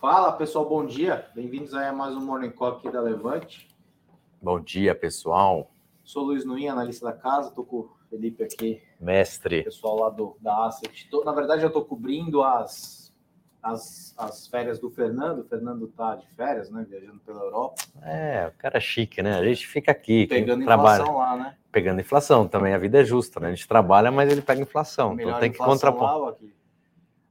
Fala pessoal, bom dia. Bem-vindos aí a mais um Morning Call aqui da Levante. Bom dia, pessoal. Sou Luiz Nuinha, analista da casa, tô com o Felipe aqui, Mestre. pessoal lá do, da Asset. Tô- na verdade, eu tô cobrindo as, as, as férias do Fernando. O Fernando tá de férias, né? Viajando pela Europa, É, o cara é chique, né? A gente fica aqui, pegando trabalha, inflação lá, né? pegando inflação também. A vida é justa, né? A gente trabalha, mas ele pega inflação. Melhor então tem que contrapor. lá aqui?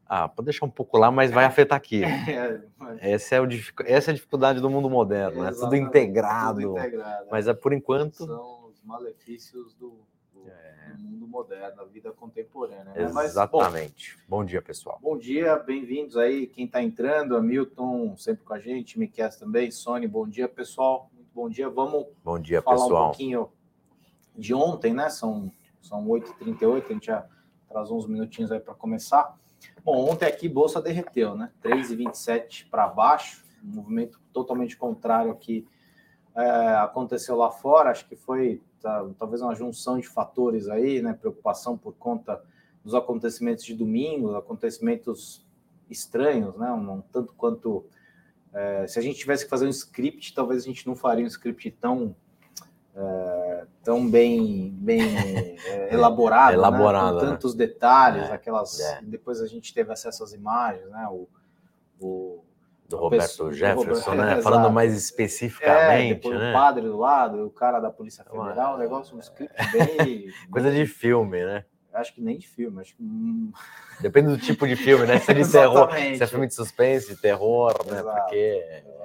Ah, pode deixar um pouco lá, mas vai afetar aqui. É, mas- Essa é, o, essa é a dificuldade do mundo moderno, né? Tudo exatamente, integrado. tudo integrado, Mas é por enquanto. São os malefícios do, do- É. do mundo moderno, da vida contemporânea. Né? Mas, bom, Exatamente. Bom dia, pessoal. Bom dia, bem-vindos aí. Quem está entrando, Hamilton, sempre com a gente, Miquel também, Sony, bom dia, pessoal. Muito bom dia. Vamos Bom dia, falar um pessoal. pouquinho de ontem, né? São, são 8h38, a gente já traz uns minutinhos aí para começar. Bom, ontem aqui Bolsa derreteu, né? 3,27 para baixo, um movimento totalmente contrário que é, aconteceu lá fora. Acho que foi tá, talvez uma junção de fatores aí, né? Preocupação por conta dos acontecimentos de domingo, acontecimentos estranhos, né? Um, tanto quanto é, se a gente tivesse que fazer um script, talvez a gente não faria um script tão é, tão bem bem é, elaborado, né? Com né? tantos detalhes, É, aquelas. é. Depois a gente teve acesso às imagens, né? O, o Do Roberto pessoa- do Jefferson, Roberto- né? é, Falando mais é, especificamente, depois né? o padre do lado, o cara da Polícia Uma- Federal, um negócio, um script bem. Coisa de filme, né? Acho que nem de filme, acho que. Depende do tipo de filme, né? Se é de terror, se é filme de suspense, de terror, né? Exato. Porque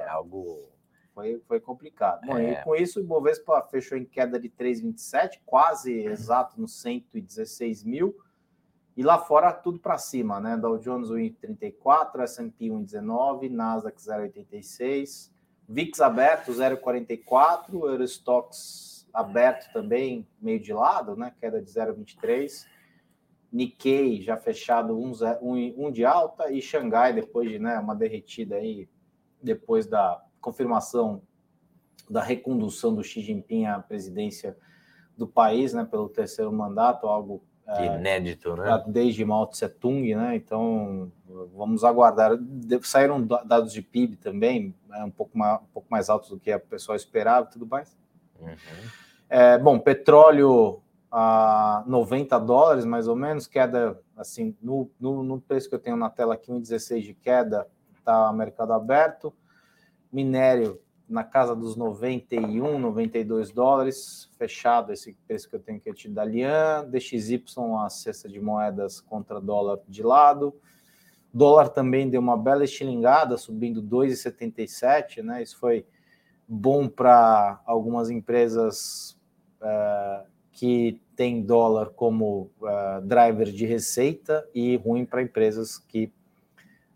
é algo. Foi, foi complicado. Bom, É. e com isso, o Ibovespa fechou em queda de 3,27, quase exato nos 116 mil. E lá fora, tudo para cima, né? Dow Jones 1,34, S&P 1,19, Nasdaq 0,86, VIX aberto 0,44, Eurostox aberto também, meio de lado, né? Queda de 0,23. Nikkei já fechado 1 um, um, um de alta e Xangai depois de né, uma derretida aí depois da confirmação da recondução do Xi Jinping à presidência do país, né, pelo terceiro mandato, algo Inédito, né? desde Mao Tse Tung, né? Então vamos aguardar. Saíram da- dados de PIB também, né, um pouco mais, um pouco mais altos do que a pessoa esperava, e tudo mais. Uhum. É, bom, petróleo a 90 dólares, mais ou menos, queda assim, no, no, no preço que eu tenho na tela aqui, 1,16 de queda, tá mercado aberto. Minério na casa dos 91, 92 dólares, fechado esse preço que eu tenho aqui da Lian, DXY, a cesta de moedas contra dólar de lado. Dólar também deu uma bela estilingada, subindo 2,77, né? Isso foi bom para algumas empresas eh, que têm dólar como eh, driver de receita e ruim para empresas que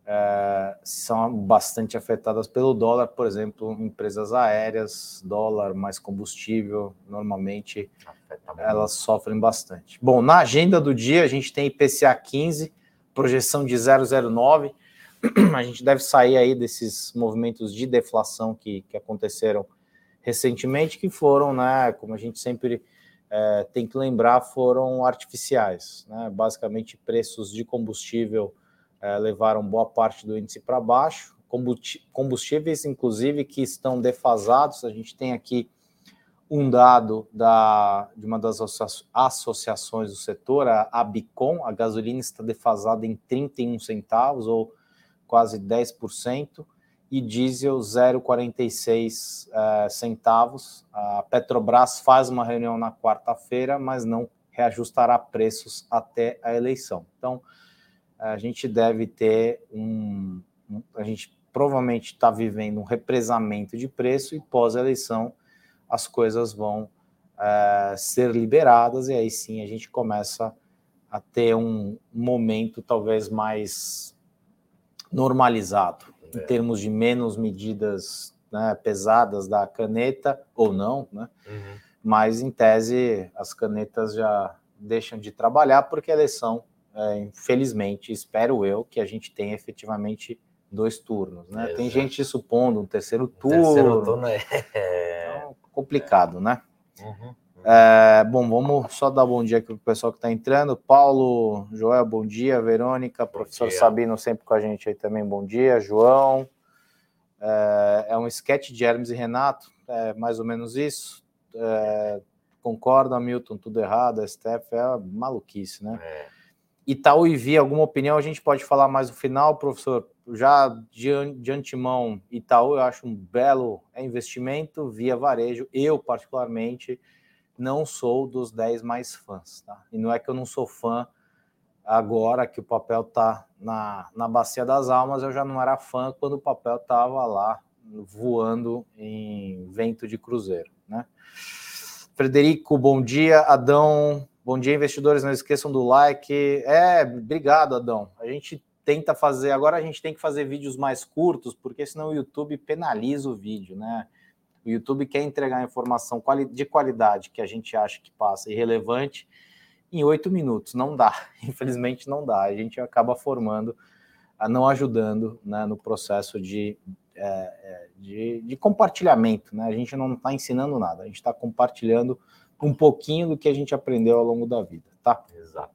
eh, são bastante afetadas pelo dólar, por exemplo, empresas aéreas, dólar mais combustível, normalmente elas sofrem bastante. Bom, na agenda do dia a gente tem IPCA 15, projeção de 0,09. A gente deve sair aí desses movimentos de deflação que, que aconteceram recentemente, que foram, né, como a gente sempre eh, tem que lembrar, foram artificiais. Né? Basicamente, preços de combustível eh, levaram boa parte do índice para baixo. Combustíveis, inclusive, que estão defasados. A gente tem aqui um dado da, de uma das associa- associações do setor, a Abicom, a gasolina está defasada em 31 centavos, ou quase 10%, e diesel 0,46 eh, centavos. A Petrobras faz uma reunião na quarta-feira, mas não reajustará preços até a eleição. Então, a gente deve ter um. a gente provavelmente está vivendo um represamento de preço e pós-eleição as coisas vão eh, ser liberadas e aí sim a gente começa a ter um momento talvez mais normalizado em É. termos de menos medidas né, pesadas da caneta ou não, né? Uhum. mas em tese as canetas já deixam de trabalhar porque a eleição, é, infelizmente, espero eu que a gente tenha efetivamente dois turnos. Né? Tem gente supondo um terceiro turno, Terceiro turno é. então, complicado, né? Uhum. É, bom, vamos só dar bom dia aqui para o pessoal que está entrando. Paulo, Joel, bom dia. Verônica, professor dia. Sabino sempre com a gente aí também, bom dia. João, É, é um sketch de Hermes e Renato, é mais ou menos isso. É, concorda, Milton, tudo errado, a Steph é maluquice, né? É. Itaú e Vi, alguma opinião? A gente pode falar mais no final, professor. Já de, de antemão, Itaú eu acho um belo investimento via varejo. Eu, particularmente, não sou dos 10 mais fãs, tá? E não é que eu não sou fã agora que o papel tá na, na bacia das almas, eu já não era fã quando o papel tava lá voando em vento de cruzeiro, né? Frederico, bom dia. Adão, bom dia, investidores. Não esqueçam do like. É, obrigado, Adão. A gente tenta fazer, agora a gente tem que fazer vídeos mais curtos, porque senão o YouTube penaliza o vídeo, né? O YouTube quer entregar informação de qualidade que a gente acha que passa irrelevante em oito minutos. Não dá, infelizmente não dá. A gente acaba formando, não ajudando né, no processo de, é, é, de, de, compartilhamento. Né? A gente não está ensinando nada, a gente está compartilhando um pouquinho do que a gente aprendeu ao longo da vida. Tá? Exato.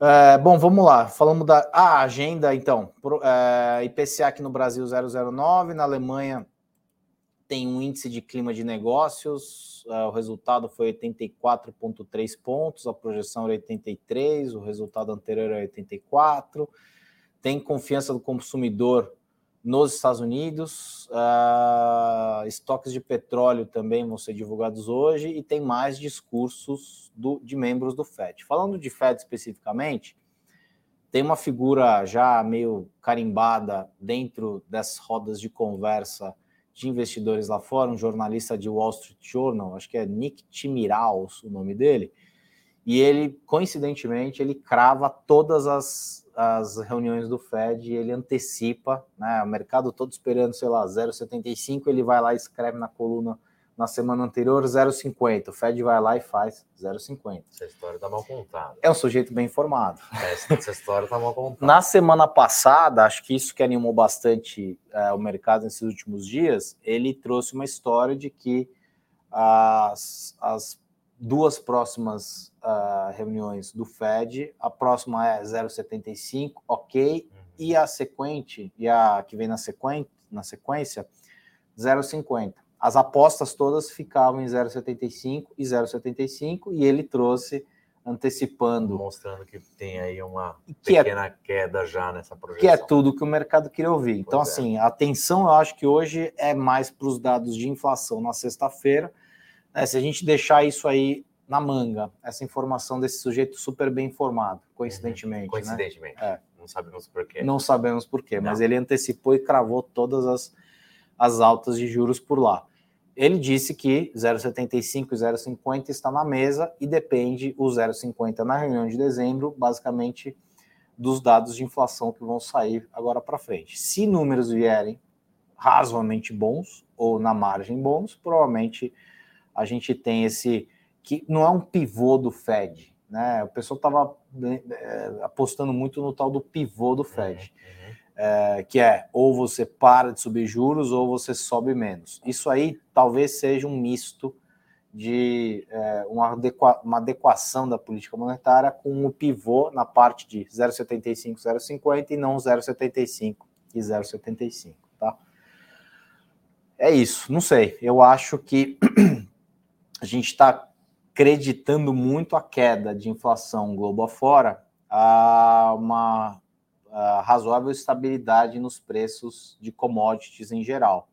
É, bom, vamos lá. Falamos da ah, agenda, então. É, IPCA aqui no Brasil 009, na Alemanha tem um índice de clima de negócios, uh, o resultado foi 84,3 pontos, a projeção era 83, o resultado anterior era 84. Tem confiança do consumidor nos Estados Unidos, uh, estoques de petróleo também vão ser divulgados hoje e tem mais discursos do, de membros do FED. Falando de FED especificamente, tem uma figura já meio carimbada dentro das rodas de conversa de investidores lá fora, um jornalista de Wall Street Journal, acho que é Nick Timiraus o nome dele, e ele, coincidentemente, ele crava todas as, as reuniões do Fed e ele antecipa, né, o mercado todo esperando, sei lá, 0,75, ele vai lá e escreve na coluna na semana anterior 0,50. O Fed vai lá e faz 0,50. Essa história está mal contada. É um sujeito bem informado. Essa, essa história está mal contada. Na semana passada, acho que isso que animou bastante é, o mercado nesses últimos dias, ele trouxe uma história de que as, as duas próximas uh, reuniões do Fed, a próxima é 0,75, ok, uhum. e a sequente, e a que vem na, sequen, na sequência, 0,50 as apostas todas ficavam em 0,75 e 0,75 e ele trouxe antecipando. Mostrando que tem aí uma que é pequena é, queda já nessa projeção. Que é tudo que o mercado queria ouvir. Então, pois é. assim, a atenção eu acho que hoje é mais para os dados de inflação na sexta-feira. Né, se a gente deixar isso aí na manga, essa informação desse sujeito super bem informado, coincidentemente. Uhum. Coincidentemente. Né? É. Não sabemos por quê. Não sabemos por quê, Não. mas ele antecipou e cravou todas as, as altas de juros por lá. Ele disse que 0,75 e 0,50 está na mesa e depende o 0,50 na reunião de dezembro, basicamente dos dados de inflação que vão sair agora para frente. Se números vierem razoavelmente bons ou na margem bons, provavelmente a gente tem esse que não é um pivô do Fed, né? O pessoal estava é, apostando muito no tal do pivô do Fed. Uhum é, que é ou você para de subir juros ou você sobe menos. Isso aí talvez seja um misto de é, uma, adequa, uma adequação da política monetária com o pivô na parte de 0,75, 0,50 e não 0,75 e 0,75, tá? É isso, não sei. Eu acho que a gente está acreditando muito a queda de inflação global afora a uma uh, razoável estabilidade nos preços de commodities em geral.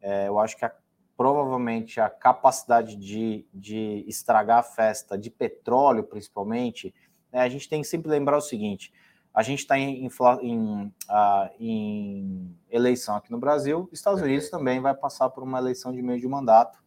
É, eu acho que a, provavelmente a capacidade de, de estragar a festa de petróleo, principalmente, né, a gente tem que sempre lembrar o seguinte: a gente está em, em, uh, em, eleição aqui no Brasil, Estados Unidos também vai passar por uma eleição de meio de mandato.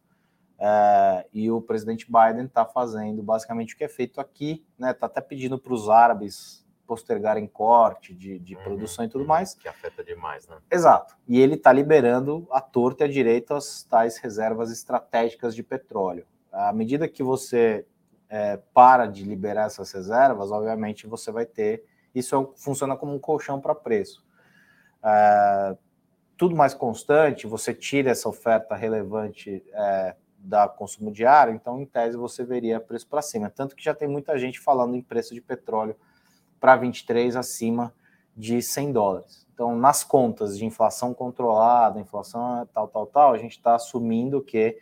É, e o presidente Biden está fazendo basicamente o que é feito aqui, né? Está até pedindo para os árabes postergarem corte de, de uhum, produção e tudo uhum, mais. Que afeta demais, né? Exato. E ele está liberando a torta e a direito as tais reservas estratégicas de petróleo. À medida que você é, para de liberar essas reservas, obviamente você vai ter. Isso é, funciona como um colchão para preço. É, tudo mais constante, você tira essa oferta relevante é, da consumo diário, então, em tese, você veria preço para cima. Tanto que já tem muita gente falando em preço de petróleo para 23 acima de 100 dólares. Então, nas contas de inflação controlada, inflação tal, tal, tal, a gente está assumindo que,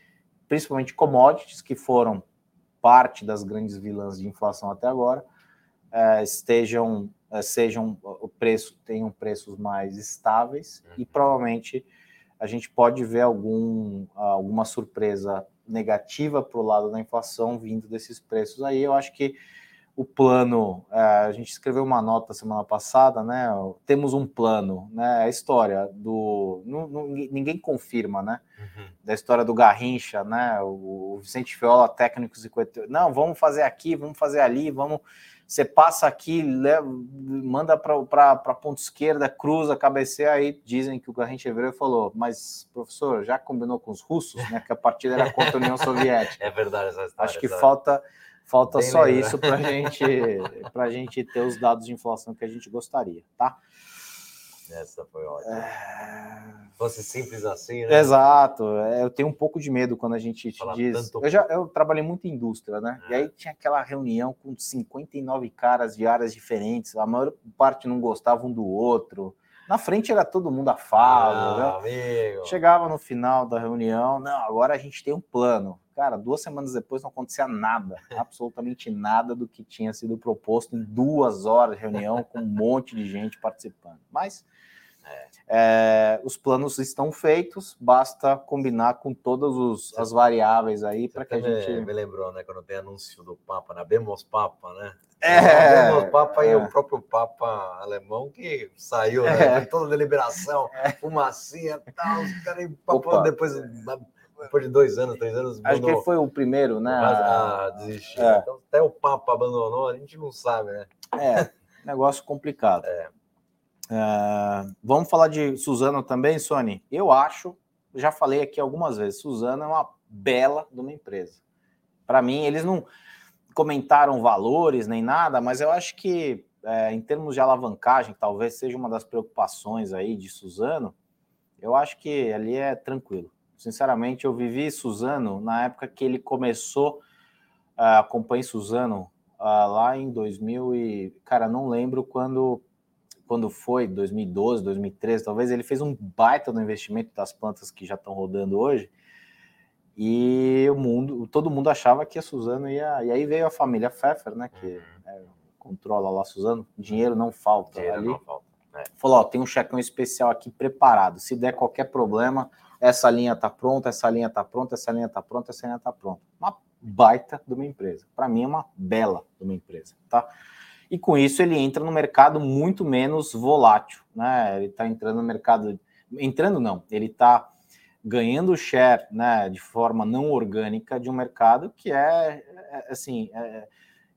principalmente commodities, que foram parte das grandes vilãs de inflação até agora, é, estejam, é, sejam o preço, tenham preços mais estáveis e uhum. provavelmente a gente pode ver algum, alguma surpresa negativa para o lado da inflação vindo desses preços aí. Eu acho que o plano, é, a gente escreveu uma nota semana passada, né? Temos um plano, né? A história do. Não, não, ninguém confirma, né? Uhum. Da história do Garrincha, né? O, Vicente Fiola, técnicos e Não, vamos fazer aqui, vamos fazer ali, vamos. Você passa aqui, leva, manda para a ponta esquerda, cruza, cabeceia, aí dizem que o Garrincha virou e falou, mas, professor, já combinou com os russos, né? Que a partida era contra a União Soviética. É verdade essa história. Acho que falta Falta Bem só isso para gente, a gente ter os dados de inflação que a gente gostaria, tá? Essa foi ótima. É... Fosse simples assim, né? Exato. É, eu tenho um pouco de medo quando a gente te diz. Eu, já, eu trabalhei muito em indústria, né? É. E aí tinha aquela reunião com 59 caras de áreas diferentes, a maior parte não gostava um do outro. Na frente era todo mundo afável, ah, né? Chegava no final da reunião, não, agora a gente tem um plano. Cara, duas semanas depois não acontecia nada, absolutamente nada do que tinha sido proposto em duas horas de reunião com um monte de gente participando. Mas é. Os planos estão feitos, basta combinar com todas as variáveis aí para que a gente. Me lembrou, né? Quando tem anúncio do Papa, na Bemos Papa, né? É. Bemos Papa é. e o próprio Papa alemão que saiu, né? É. Toda deliberação, é. fumacinha e tal, os caras depois depois de dois anos, três anos. Acho que foi o primeiro, né? Ah, desistiu. É. Então, até o Papa abandonou, a gente não sabe, né? É, negócio complicado. É. É, vamos falar de Suzano também, Sony? Eu acho, já falei aqui algumas vezes, Suzano é uma bela de uma empresa. Para mim, eles não comentaram valores nem nada, mas eu acho que é, em termos de alavancagem, talvez seja uma das preocupações aí de Suzano, eu acho que ali é tranquilo. Sinceramente, eu vivi Suzano na época que ele começou, uh, acompanhei Suzano uh, lá em 2000 e, cara, não lembro quando quando foi, 2012, 2013, talvez ele fez um baita no investimento das plantas que já estão rodando hoje. E o mundo, todo mundo achava que a Suzano ia. E aí veio a família Pfeffer, né? Que é, controla lá a Suzano, dinheiro não falta. Dinheiro ali. não falta. É. Falou: ó, tem um checão especial aqui preparado. Se der qualquer problema, essa linha está pronta, essa linha está pronta, essa linha está pronta, essa linha está pronta. Uma baita de uma empresa. Para mim é uma bela de uma empresa, tá? E com isso ele entra no mercado muito menos volátil, né? Ele está entrando no mercado, entrando não, ele está ganhando share, né, de forma não orgânica de um mercado que é, é assim, é,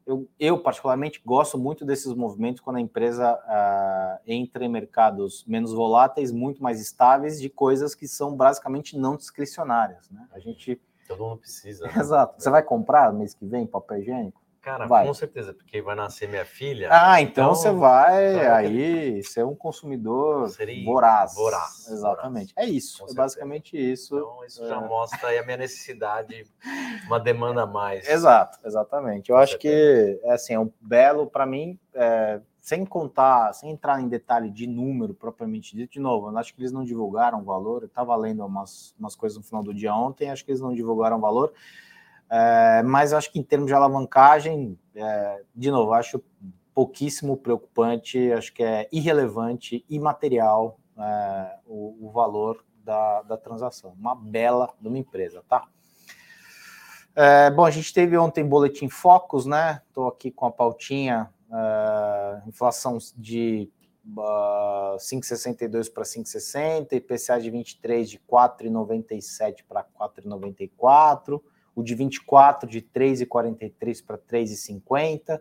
eu, eu, particularmente gosto muito desses movimentos quando a empresa uh, entra em mercados menos voláteis, muito mais estáveis, de coisas que são basicamente não discricionárias. Né? A gente. Todo mundo precisa. Né? Exato. Você vai comprar mês que vem papel higiênico? Cara, vai. com certeza, porque vai nascer minha filha. Ah, então, então você vai então, aí ser um consumidor voraz. Voraz. Exatamente. Voraz. É isso, é basicamente isso. Então, isso é. já mostra aí a minha necessidade, uma demanda a mais. Exato, exatamente. Eu com acho certeza. que, é assim, é um belo, para mim, é, sem contar, sem entrar em detalhe de número propriamente dito, de novo, eu acho que eles não divulgaram o valor. Eu estava lendo umas, umas coisas no final do dia ontem, acho que eles não divulgaram o valor. É, mas acho que em termos de alavancagem, é, de novo, acho pouquíssimo preocupante, acho que é irrelevante, imaterial é, o, o, valor da, da transação. Uma bela de uma empresa, tá? É, bom, a gente teve ontem boletim Focus, né? Estou aqui com a pautinha, é, inflação de uh, 5,62 para 5,60, IPCA de 23 de 4,97 para 4,94 o de 24 de 3,43 para 3,50.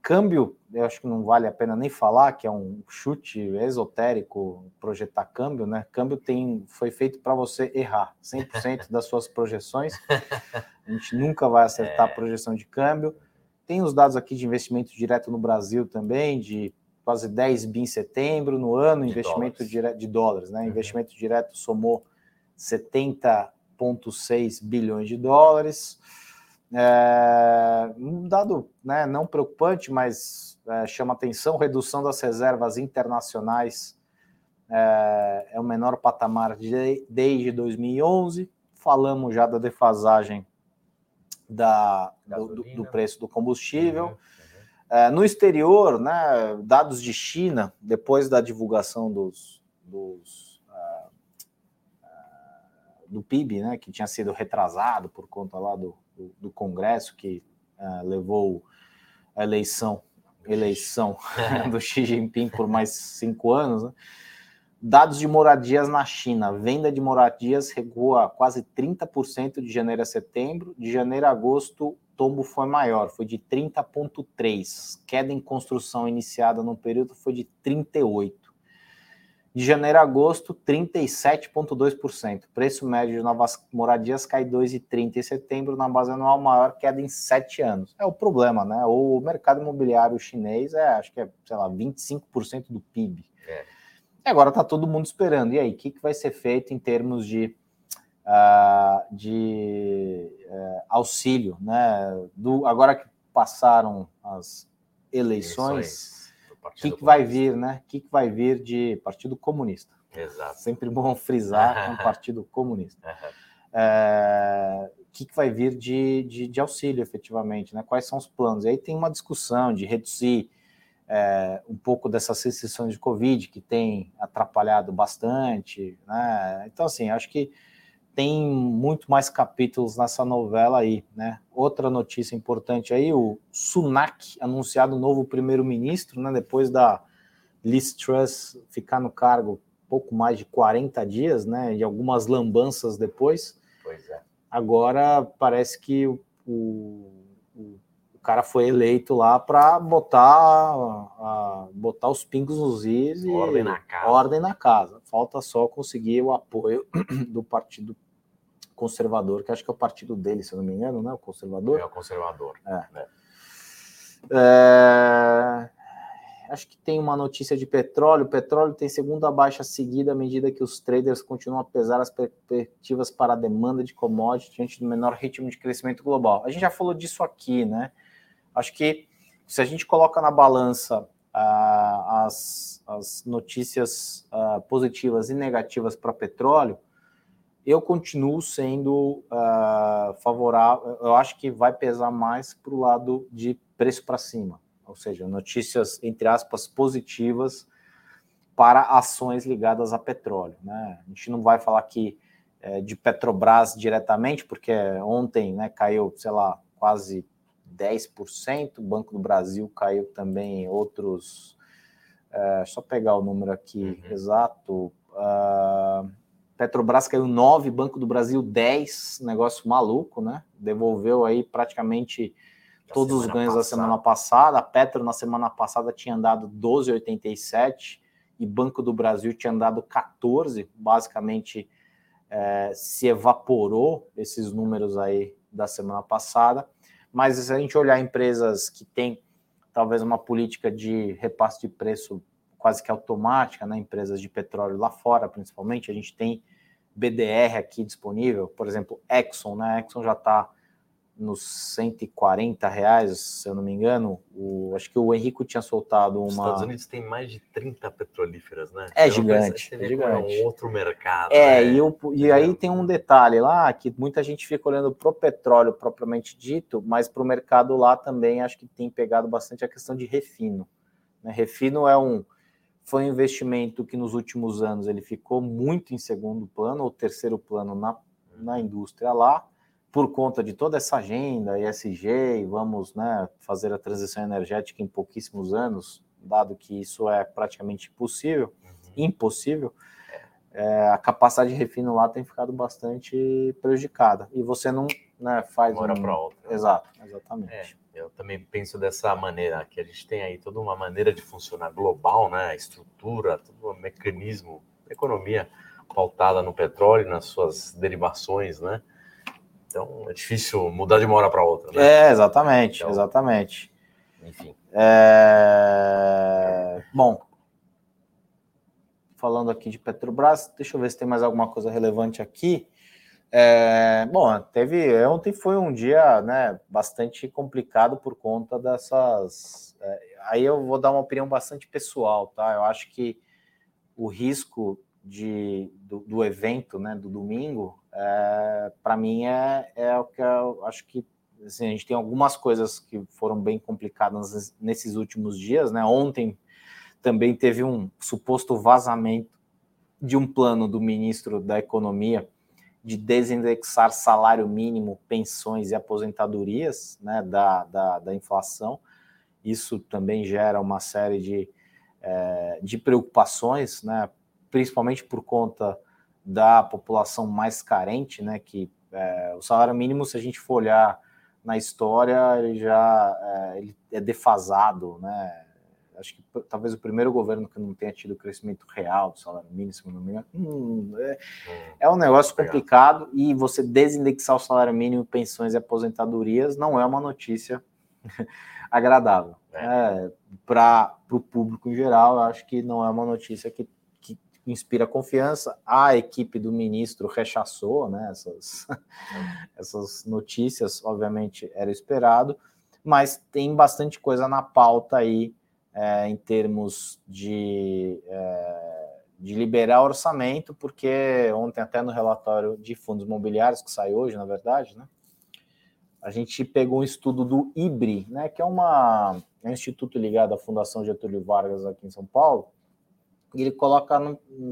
Câmbio, eu acho que não vale a pena nem falar, que é um chute esotérico projetar câmbio, né? Câmbio tem, foi feito para você errar 100% das suas projeções. A gente nunca vai acertar é. a projeção de câmbio. Tem os dados aqui de investimento direto no Brasil também, de quase 10 bi em setembro, no ano, de investimento dólares. direto de dólares, né? Uhum. Investimento direto somou 70 1,6 bilhões de dólares. É, um dado né, não preocupante, mas é, chama atenção: redução das reservas internacionais é, é o menor patamar de, desde 2011. Falamos já da defasagem da, do, do, preço do combustível. Uhum, uhum. É, no exterior, né, dados de China, depois da divulgação dos, dos do PIB, né, que tinha sido retrasado por conta lá do, do, do Congresso, que uh, levou a eleição, eleição do Xi Jinping por mais cinco anos, né, Dados de moradias na China. Venda de moradias regua quase 30% de janeiro a setembro. De janeiro a agosto, tombo foi maior, foi de 30,3%. Queda em construção iniciada no período foi de 38%. De janeiro a agosto, 37,2%. Preço médio de novas moradias cai 2,30% em setembro, na base anual maior queda em sete anos. É o problema, né? O mercado imobiliário chinês é, acho que é, sei lá, 25% do PIB. É. E agora está todo mundo esperando. E aí, o que, que vai ser feito em termos de, uh, de uh, auxílio? Né? Do, agora que passaram as eleições, o que, que vai vir, né? O que, que vai vir de Partido Comunista? Exato. Sempre bom frisar um Partido Comunista. É, o que, que vai vir de, de, de, auxílio, efetivamente, né? Quais são os planos? E aí tem uma discussão de reduzir é, um pouco dessas restrições de Covid que tem atrapalhado bastante, né? Então, assim, acho que tem muito mais capítulos nessa novela aí, né? Outra notícia importante aí, o Sunak anunciado novo primeiro-ministro, né? Depois da Liz Truss ficar no cargo pouco mais de 40 dias, né? E algumas lambanças depois. Pois é. Agora parece que o, o, o cara foi eleito lá para botar, botar os pingos nos is e ordem na, casa. ordem na casa. Falta só conseguir o apoio do Partido Conservador, que acho que é o partido dele, se eu não me engano, né? O Conservador. É o Conservador. É. É. É... Acho que tem uma notícia de petróleo. O petróleo tem segunda baixa seguida à medida que os traders continuam a pesar as perspectivas para a demanda de commodities diante do menor ritmo de crescimento global. A gente já falou disso aqui, né? Acho que se a gente coloca na balança uh, as, as, notícias uh, positivas e negativas para petróleo, eu continuo sendo uh, favorável. Eu acho que vai pesar mais para o lado de preço para cima, ou seja, notícias entre aspas positivas para ações ligadas a petróleo. Né? A gente não vai falar aqui é, de Petrobras diretamente, porque ontem né, caiu, sei lá, quase 10%, o Banco do Brasil caiu também outros. É, só pegar o número aqui uhum. exato. Uh, Petrobras caiu 9, Banco do Brasil 10, negócio maluco, né? Devolveu aí praticamente da todos os ganhos passada. da semana passada. A Petro na semana passada tinha andado 12,87 e Banco do Brasil tinha andado 14, basicamente é, se evaporou esses números aí da semana passada. Mas se a gente olhar empresas que têm talvez uma política de repasse de preço quase que automática, né? empresas de petróleo lá fora, principalmente, a gente tem BDR aqui disponível, por exemplo, Exxon, né? Exxon já está nos 140 reais, se eu não me engano. O, acho que o Henrico tinha soltado uma. Os Estados Unidos tem mais de 30 petrolíferas, né? É gigante. É gigante. É um outro mercado. É, né? e, o, e aí tem um detalhe lá que muita gente fica olhando para o petróleo propriamente dito, mas para o mercado lá também acho que tem pegado bastante a questão de refino. Né? Refino é um. Foi um investimento que nos últimos anos ele ficou muito em segundo plano ou terceiro plano na, na indústria lá por conta de toda essa agenda ESG, vamos né, fazer a transição energética em pouquíssimos anos, dado que isso é praticamente impossível, uhum. impossível, é, a capacidade de refino lá tem ficado bastante prejudicada. E você não né, faz. Uma hora um... para outra. Exato, exatamente. É, eu também penso dessa maneira, que a gente tem aí toda uma maneira de funcionar global, né? estrutura, todo um mecanismo, economia pautada no petróleo, nas suas derivações, né? Então é difícil mudar de uma hora para outra. Né? É, exatamente, então, exatamente. Enfim. É... Bom, falando aqui de Petrobras, deixa eu ver se tem mais alguma coisa relevante aqui. É... Bom, teve ontem foi um dia, né, bastante complicado por conta dessas. É... Aí eu vou dar uma opinião bastante pessoal, tá? Eu acho que o risco de, do, do evento, né, do domingo, é, para mim é, é o que eu acho que assim, a gente tem algumas coisas que foram bem complicadas nesses últimos dias, né? Ontem também teve um suposto vazamento de um plano do ministro da Economia de desindexar salário mínimo, pensões e aposentadorias né, da, da, da inflação. Isso também gera uma série de, é, de preocupações, né, principalmente por conta da população mais carente, né, que é, o salário mínimo, se a gente for olhar na história, ele já é, ele é defasado, né, acho que talvez o primeiro governo que não tenha tido crescimento real do salário mínimo, se não me engano, hum, é, hum, é, um negócio complicado e você desindexar o salário mínimo, pensões e aposentadorias não é uma notícia agradável. É. é Para o público em geral, eu acho que não é uma notícia que, que inspira confiança. A equipe do ministro rechaçou né, essas, essas notícias, obviamente era esperado, mas tem bastante coisa na pauta aí é, em termos de, é, de liberar orçamento, porque ontem, até no relatório de fundos imobiliários, que sai hoje, na verdade, né, a gente pegou um estudo do IBRI, né, que é, uma, é um instituto ligado à Fundação Getúlio Vargas aqui em São Paulo, e ele coloca,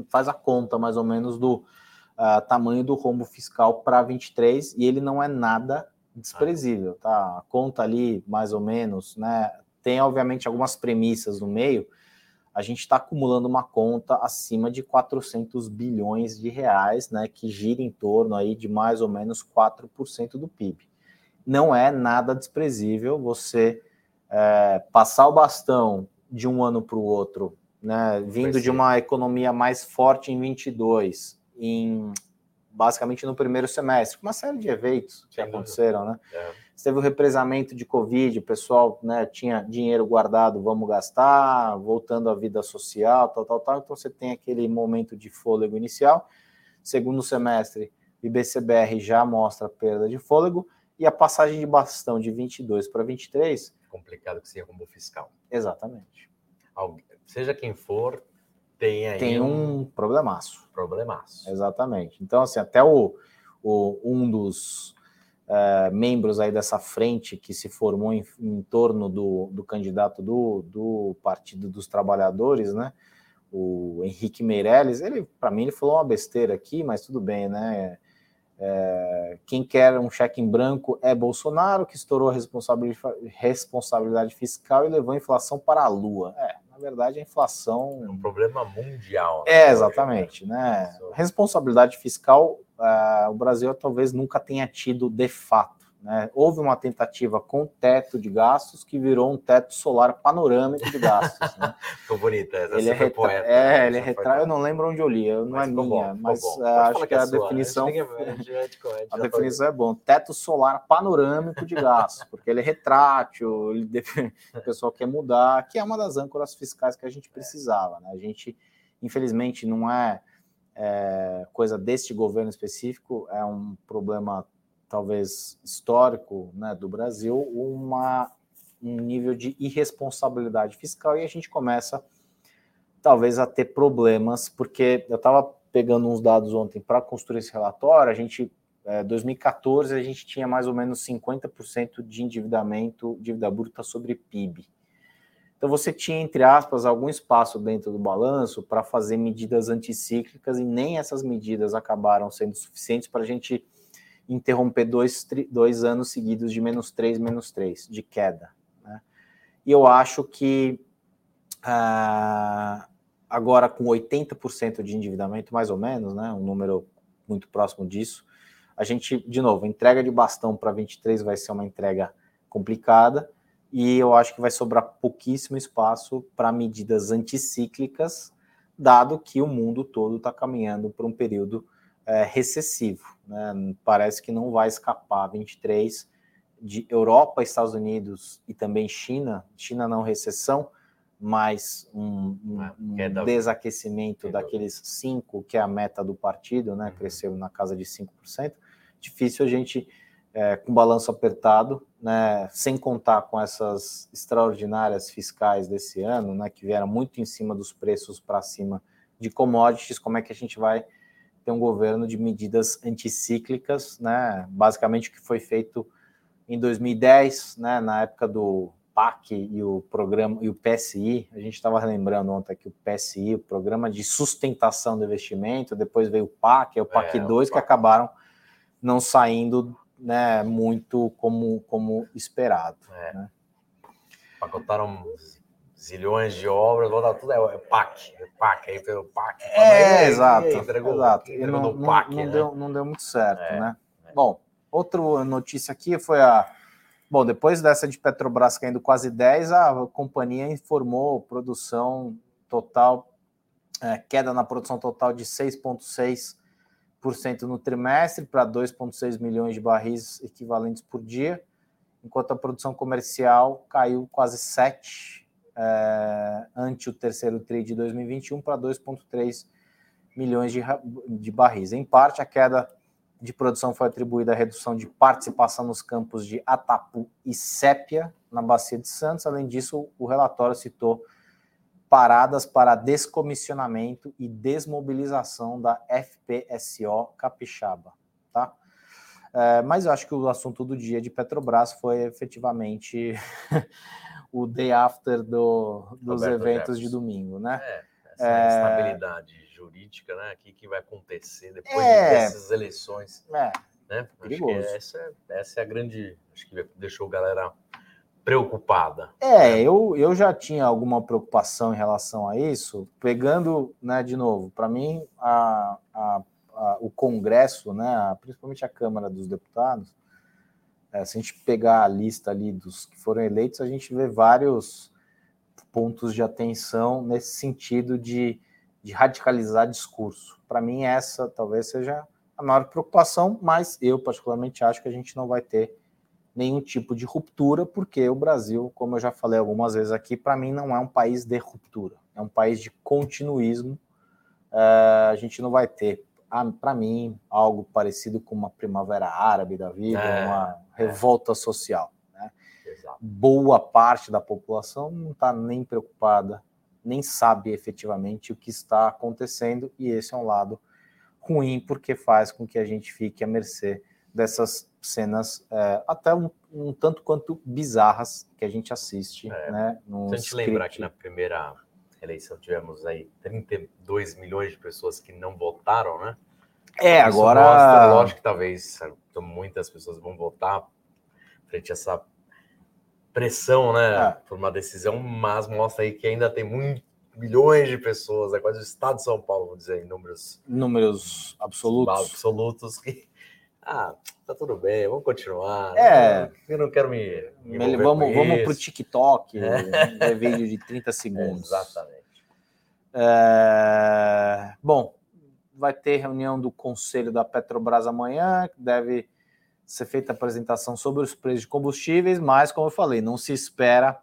faz a conta mais ou menos do uh, tamanho do rombo fiscal para 23, e ele não é nada desprezível, tá? A conta ali, mais ou menos, né, tem, obviamente, algumas premissas no meio, a gente está acumulando uma conta acima de 400 bilhões de reais, né, que gira em torno aí de mais ou menos 4% do PIB. Não é nada desprezível você é, passar o bastão de um ano para o outro, né, vindo de uma economia mais forte em 22, em basicamente no primeiro semestre, uma série de eventos que aconteceram, né? É teve o represamento de Covid, o pessoal né, tinha dinheiro guardado, vamos gastar, voltando à vida social, tal, tal, tal. Então você tem aquele momento de fôlego inicial. Segundo semestre, o IBCBR já mostra perda de fôlego e a passagem de bastão de 22 para 23. Complicado que seja como fiscal. Exatamente. Seja quem for, tem aí. Tem um, um problemaço. Problemaço. Exatamente. Então, assim, até o, o um dos é, membros aí dessa frente que se formou em, em torno do, do candidato do, do Partido dos Trabalhadores, né? O Henrique Meirelles, ele, para mim, ele falou uma besteira aqui, mas tudo bem, né? É, quem quer um cheque em branco é Bolsonaro, que estourou a responsabilidade fiscal e levou a inflação para a lua. É, verdade, a inflação. É um problema mundial. Né? É, exatamente. Né? Responsabilidade fiscal uh, o Brasil talvez nunca tenha tido de fato. Né? Houve uma tentativa com teto de gastos que virou um teto solar panorâmico de gastos. Né? Ficou bonita essa. Ele é, retra... poeta, é, né? ele é retra... Eu não lembro onde eu li, não mas é minha, bom, mas uh, acho que, a, é definição. a definição é bom. Teto solar panorâmico de gastos, porque ele é retrátil, ele o pessoal quer mudar, que é uma das âncoras fiscais que a gente precisava. Né? A gente, infelizmente, não é é, coisa deste governo específico, é um problema talvez histórico né, do Brasil, uma, um nível de irresponsabilidade fiscal e a gente começa talvez a ter problemas, porque eu estava pegando uns dados ontem para construir esse relatório, a gente, é, 2014, a gente tinha mais ou menos 50% de endividamento, dívida bruta sobre PIB. Então você tinha, entre aspas, algum espaço dentro do balanço para fazer medidas anticíclicas e nem essas medidas acabaram sendo suficientes para a gente interromper dois, dois anos seguidos de menos 3, menos 3, de queda. Né? E eu acho que ah, agora com 80% de endividamento, mais ou menos, né, um número muito próximo disso, a gente, de novo, entrega de bastão para 23 vai ser uma entrega complicada, e eu acho que vai sobrar pouquíssimo espaço para medidas anticíclicas, dado que o mundo todo está caminhando para um período é, recessivo. Né? Parece que não vai escapar 23 de Europa, Estados Unidos e também China. China não recessão, mas um, um, é, desaquecimento daqueles 5, que é a meta do partido, né? Uhum. cresceu na casa de 5%. Difícil a gente é, com balanço apertado, né, sem contar com essas extraordinárias fiscais desse ano, né, que vieram muito em cima dos preços para cima de commodities, como é que a gente vai ter um governo de medidas anticíclicas, né? Basicamente o que foi feito em 2010, né, na época do PAC e o programa e o PSI, a gente estava lembrando ontem aqui o PSI, o programa de sustentação do investimento, depois veio o PAC, é o PAC é, 2 o PAC. que acabaram não saindo né, muito como, como esperado. É. Né? Pacotaram zilhões de obras, botaram tudo, é, é PAC, é PAC, aí pelo PAC. É, exato, entregou, exato. Entregou não, PAC, não, não né? deu, não deu muito certo, é, né? É. Bom, outra notícia aqui foi a Bom, depois dessa de Petrobras caindo quase 10, a companhia informou produção total, é, queda na produção total de 6,6% no trimestre para 2,6 milhões de barris equivalentes por dia, enquanto a produção comercial caiu quase 7 é, ante o terceiro TRI de 2021 para 2,3 milhões de, de barris. Em parte, a queda de produção foi atribuída à redução de participação nos campos de Atapu e Sépia, na Bacia de Santos. Além disso, o relatório citou paradas para descomissionamento e desmobilização da FPSO Capixaba. Tá? É, mas eu acho que o assunto do dia de Petrobras foi efetivamente o day after do, dos Roberto eventos Jefferson. de domingo, né? É, essa é... estabilidade jurídica, né? O que, que vai acontecer depois é... dessas eleições. É. Né? Acho que essa, essa é a grande. Acho que deixou a galera preocupada. É, né? eu, eu já tinha alguma preocupação em relação a isso, pegando, né, de novo, para mim, a, a, a, o Congresso, né, principalmente a Câmara dos Deputados, é, se a gente pegar a lista ali dos que foram eleitos, a gente vê vários pontos de atenção nesse sentido de de radicalizar discurso. Para mim, essa talvez seja a maior preocupação, mas eu, particularmente, acho que a gente não vai ter nenhum tipo de ruptura, porque o Brasil, como eu já falei algumas vezes aqui, para mim não é um país de ruptura, é um país de continuismo. Uh, a gente não vai ter, para mim, algo parecido com uma primavera árabe da vida, é, uma. Revolta social. Né? Boa parte da população não está nem preocupada nem sabe efetivamente o que está acontecendo, e esse é um lado ruim, porque faz com que a gente fique à mercê dessas cenas é, até um, um, tanto quanto bizarras que a gente assiste. É, né, se a gente lembrar que na primeira eleição tivemos aí 32 milhões de pessoas que não votaram, né? É, Isso agora. Mostra, lógico que talvez muitas pessoas vão votar frente a essa pressão, né, é. por uma decisão, mas mostra aí que ainda tem muitos milhões de pessoas, é quase o estado de São Paulo, vou dizer, em números números absolutos, absolutos que ah, tá tudo bem, vamos continuar. É, eu não quero me, me vamos vamos pro TikTok, é. vídeo de 30 segundos. É, exatamente. É, bom, vai ter reunião do conselho da Petrobras amanhã, deve ser feita a apresentação sobre os preços de combustíveis, mas, como eu falei, não se espera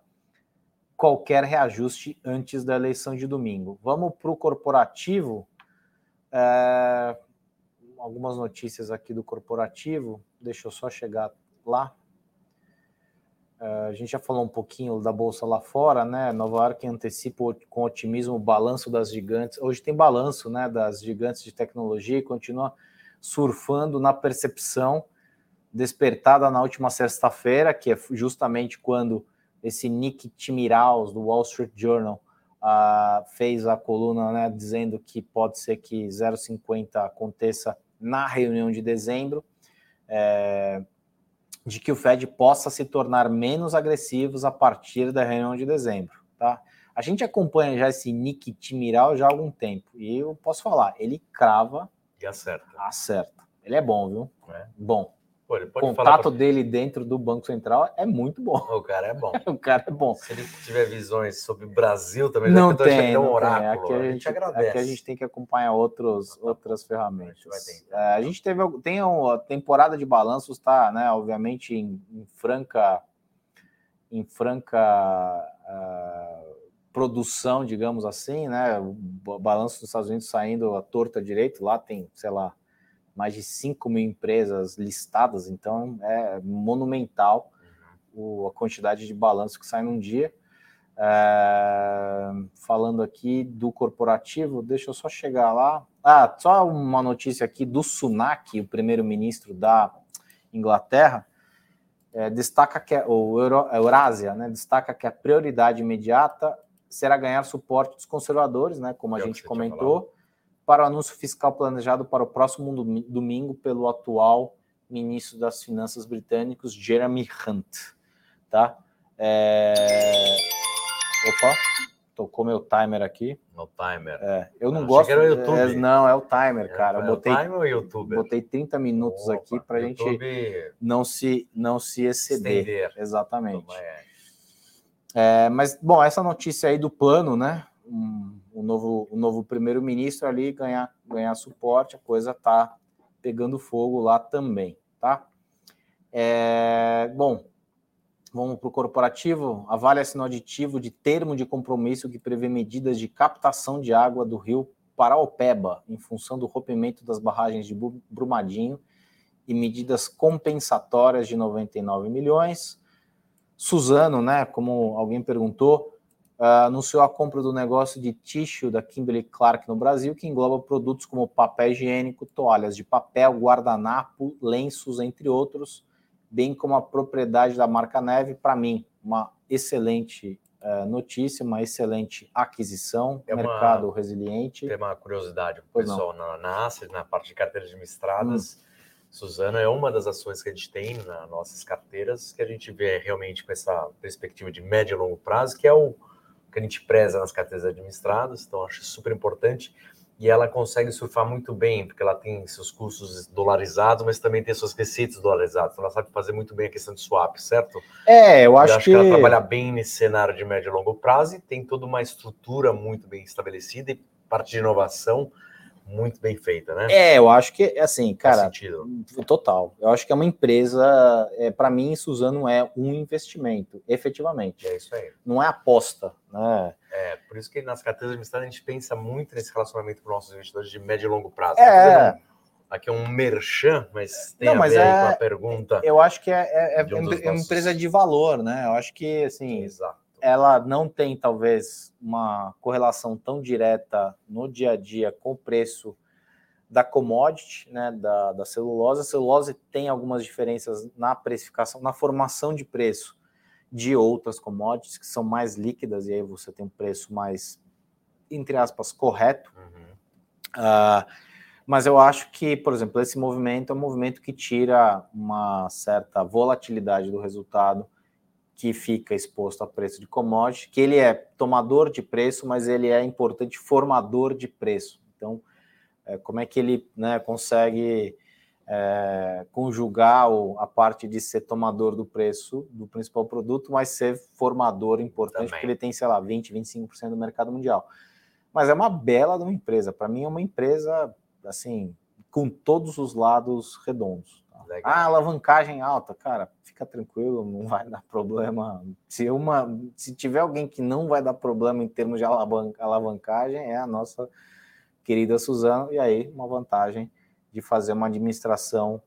qualquer reajuste antes da eleição de domingo. Vamos para o corporativo. É... Algumas notícias aqui do corporativo. Deixa eu só chegar lá. É, a gente já falou um pouquinho da bolsa lá fora, né? Nova York antecipa com otimismo o balanço das gigantes. Hoje tem balanço, né? Das gigantes de tecnologia e continua surfando na percepção despertada na última sexta-feira, que é justamente quando esse Nick Timiraus, do Wall Street Journal, uh, fez a coluna né, dizendo que pode ser que 0,50 aconteça na reunião de dezembro, é, de que o Fed possa se tornar menos agressivos a partir da reunião de dezembro. Tá? A gente acompanha já esse Nick Timiral já há algum tempo, e eu posso falar, ele crava e acerta. Acerta. Ele é bom, viu? É. Bom. Pô, o contato pra... dele dentro do Banco Central é muito bom. O cara é bom. o cara é bom. Se ele tiver visões sobre o Brasil também, não tem, não um oráculo. Aqui a, gente, a gente agradece. Aqui a gente tem que acompanhar outros, outras ferramentas. A gente, é, a gente teve tem uma temporada de balanços, tá, né? Obviamente em, em franca em franca uh, produção, digamos assim, né? O balanço dos Estados Unidos saindo à torta direito, lá tem, sei lá, mais de 5 mil empresas listadas, então é monumental o, a quantidade de balanço que sai num dia. É, falando aqui do corporativo, deixa eu só chegar lá. Ah, só uma notícia aqui do Sunak, o primeiro-ministro da Inglaterra, é, destaca que o Euro, Eurásia, né, destaca que a prioridade imediata será ganhar suporte dos conservadores, né, como a é gente comentou, para o anúncio fiscal planejado para o próximo domingo pelo atual ministro das Finanças britânicos, Jeremy Hunt, tá? É... Opa, tocou meu timer aqui. Meu timer. É, eu não, gosto. Era o YouTube. É, não, é o timer, é, cara. É, eu botei, o timer ou YouTube? Botei 30 minutos Opa, aqui para a gente não se, não se exceder. Estender. Exatamente. É, mas, bom, essa notícia aí do plano, né? Um, o novo, o novo primeiro-ministro ali ganhar, ganhar suporte, a coisa tá pegando fogo lá também, tá? É, bom, Vamos para o corporativo. Avale-se no aditivo de termo de compromisso que prevê medidas de captação de água do rio Paraopeba, em função do rompimento das barragens de Brumadinho, e medidas compensatórias de 99 milhões. Suzano, né, como alguém perguntou, uh, anunciou a compra do negócio de tissue da Kimberly Clark no Brasil, que engloba produtos como papel higiênico, toalhas de papel, guardanapo, lenços, entre outros bem como a propriedade da marca Neve, para mim, uma excelente uh, notícia, uma excelente aquisição, é mercado uma, resiliente. Tem uma curiosidade, pessoal, na, na Asset, na parte de carteiras administradas, hum. Suzana é uma das ações que a gente tem nas nossas carteiras, que a gente vê realmente com essa perspectiva de médio e longo prazo, que é o que a gente preza nas carteiras administradas, então acho super importante e ela consegue surfar muito bem, porque ela tem seus custos dolarizados, mas também tem suas receitas dolarizadas. Então ela sabe fazer muito bem a questão de swap, certo? É, eu acho, eu acho que... que... ela trabalha bem nesse cenário de médio e longo prazo e tem toda uma estrutura muito bem estabelecida e parte de inovação muito bem feita, né? É, eu acho que, assim, cara, total. Eu acho que é uma empresa, é, para mim, Suzano é um investimento, efetivamente. É isso aí. Não é aposta, né? É, por isso que nas carteiras administradas a gente pensa muito nesse relacionamento com nossos investidores de médio e longo prazo. É. Um, aqui é um merchan, mas tem Não, a mas ver é, com a pergunta. Eu acho que é, é, é, um é uma empresa de valor, né? Eu acho que, assim... Exato ela não tem talvez uma correlação tão direta no dia a dia com o preço da commodity, né, da, da celulose. A celulose tem algumas diferenças na precificação, na formação de preço de outras commodities que são mais líquidas e aí você tem um preço mais, entre aspas, correto. Uhum. Uh, mas eu acho que, por exemplo, esse movimento é um movimento que tira uma certa volatilidade do resultado que fica exposto a preço de commodity, que ele é tomador de preço, mas ele é importante formador de preço. Então, é, como é que ele né, consegue é, conjugar a parte de ser tomador do preço do principal produto, mas ser formador importante, Também. porque ele tem, sei lá, 20, 25% do mercado mundial. Mas é uma bela de uma empresa. Para mim, é uma empresa, assim, com todos os lados redondos. Legal. Ah, alavancagem alta, cara, fica tranquilo, não vai dar problema. Se uma, se tiver alguém que não vai dar problema em termos de alavancagem, é a nossa querida Suzana, e aí uma vantagem de fazer uma administração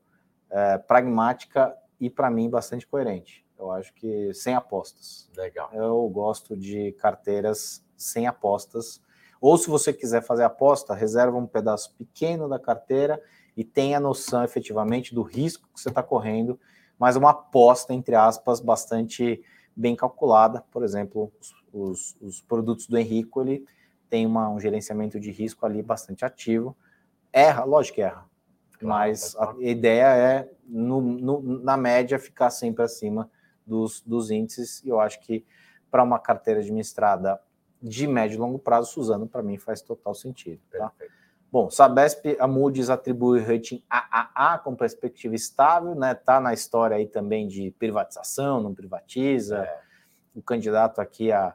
é, pragmática e, para mim, bastante coerente. Eu acho que sem apostas. Legal. Eu gosto de carteiras sem apostas. Ou se você quiser fazer aposta, reserva um pedaço pequeno da carteira e tenha noção efetivamente do risco que você está correndo, mas uma aposta, entre aspas, bastante bem calculada. Por exemplo, os, os produtos do Henrico, ele tem uma, um gerenciamento de risco ali bastante ativo. Erra, lógico que erra, mas a ideia é, no, no, na média, ficar sempre acima dos, dos índices, e eu acho que para uma carteira administrada de médio e longo prazo, Suzano, para mim, faz total sentido. Tá? Perfeito. Bom, Sabesp, a Moody's atribui rating AAA com perspectiva estável, né? Tá na história aí também de privatização, não privatiza. É. O candidato aqui a,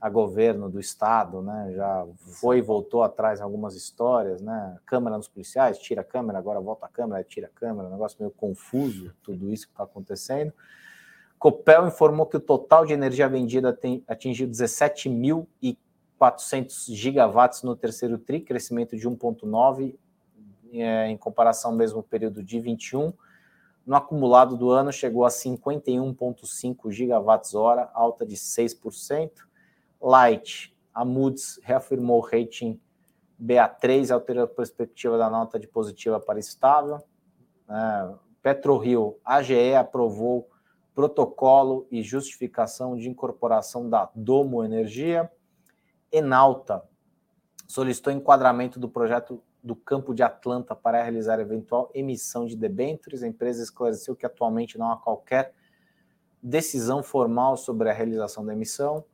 a governo do estado, né? Já foi e voltou atrás em algumas histórias, né? Câmara nos policiais, tira a câmera, agora volta a câmera, tira a câmera, um negócio meio confuso, tudo isso que está acontecendo. Copel informou que o total de energia vendida tem, atingiu 17 mil e 400 gigawatts no terceiro TRI, crescimento de 1,9 é, em comparação ao mesmo período de 21. No acumulado do ano chegou a 51,5 gigawatts hora, alta de 6%. Light, a Moody's reafirmou o rating BA3, alterou a perspectiva da nota de positiva para estável. É, PetroRio, AGE aprovou protocolo e justificação de incorporação da Domo Energia. Enalta solicitou enquadramento do projeto do campo de Atlanta para realizar eventual emissão de debêntures. A empresa esclareceu que atualmente não há qualquer decisão formal sobre a realização da emissão.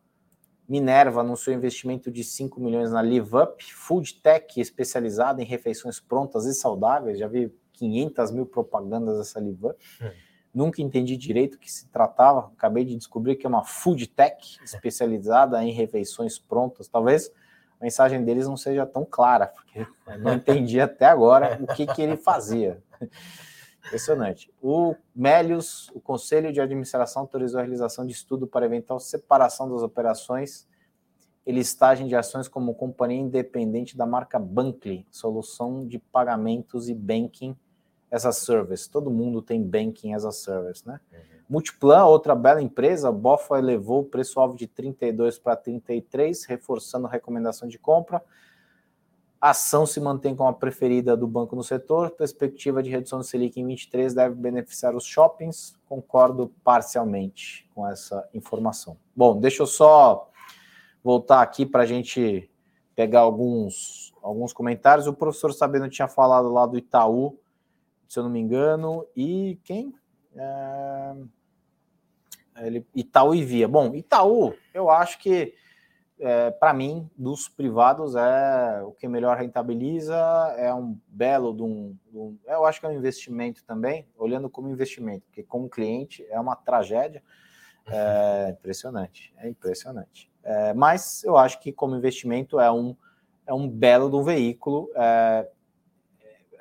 Minerva anunciou investimento de 5 milhões na LiveUp, food tech especializada em refeições prontas e saudáveis. Já vi 500 mil propagandas dessa LiveUp. Hum. Nunca entendi direito o que se tratava. Acabei de descobrir que é uma food tech especializada em refeições prontas. Talvez a mensagem deles não seja tão clara, porque não entendi até agora o que, que ele fazia. Impressionante. O Melius, o Conselho de Administração autorizou a realização de estudo para eventual separação das operações e listagem de ações como companhia independente da marca Bankly, solução de pagamentos e banking as a service. Todo mundo tem banking as a service, né? Uhum. Multiplan, outra bela empresa, a Bofa elevou o preço-alvo de 32 para 33, reforçando a recomendação de compra. A ação se mantém como a preferida do banco no setor. Perspectiva de redução do Selic em 23 deve beneficiar os shoppings. Concordo parcialmente com essa informação. Bom, deixa eu só voltar aqui para a gente pegar alguns, alguns comentários. O professor Sabino tinha falado lá do Itaú, se eu não me engano, e quem? É... Ele, Itaú e Via. Bom, Itaú, eu acho que, é, para mim, dos privados, é o que melhor rentabiliza, é um belo de um, de um, Eu acho que é um investimento também, olhando como investimento, porque como cliente é uma tragédia. É impressionante, é impressionante. É, mas eu acho que como investimento é um, é um belo de um veículo. É,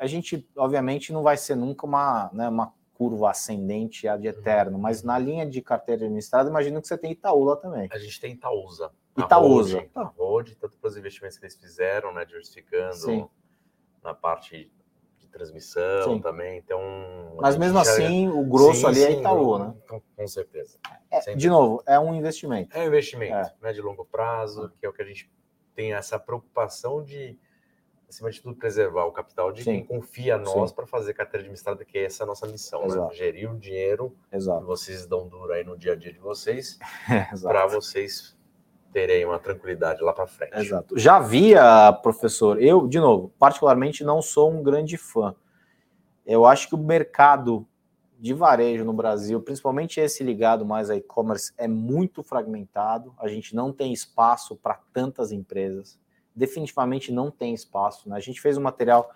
a gente, obviamente, não vai ser nunca uma, né, uma curva ascendente ad eterno, mas na linha de carteira administrada, imagino que você tem Itaú lá também. A gente tem Itaúsa. Itaúsa. A Rode, tanto para os investimentos que eles fizeram, né, diversificando Sim. na parte de transmissão sim. também, então... Mas mesmo assim, o grosso sim, ali é Itaú, né? Com, com certeza. É, de novo, é um investimento. É um investimento, é. né, de longo prazo, que é o que a gente tem essa preocupação de acima de tudo, preservar o capital de Sim. quem confia a nós para fazer carteira administrada, que é essa a nossa missão, né? Gerir o dinheiro Exato. que vocês dão duro aí no dia a dia de vocês, para vocês terem uma tranquilidade lá para frente. Exato. Já havia, professor, eu, de novo, particularmente não sou um grande fã. Eu acho que o mercado de varejo no Brasil, principalmente esse ligado mais a e-commerce, é muito fragmentado. A gente não tem espaço para tantas empresas definitivamente não tem espaço. Né? A gente fez um material,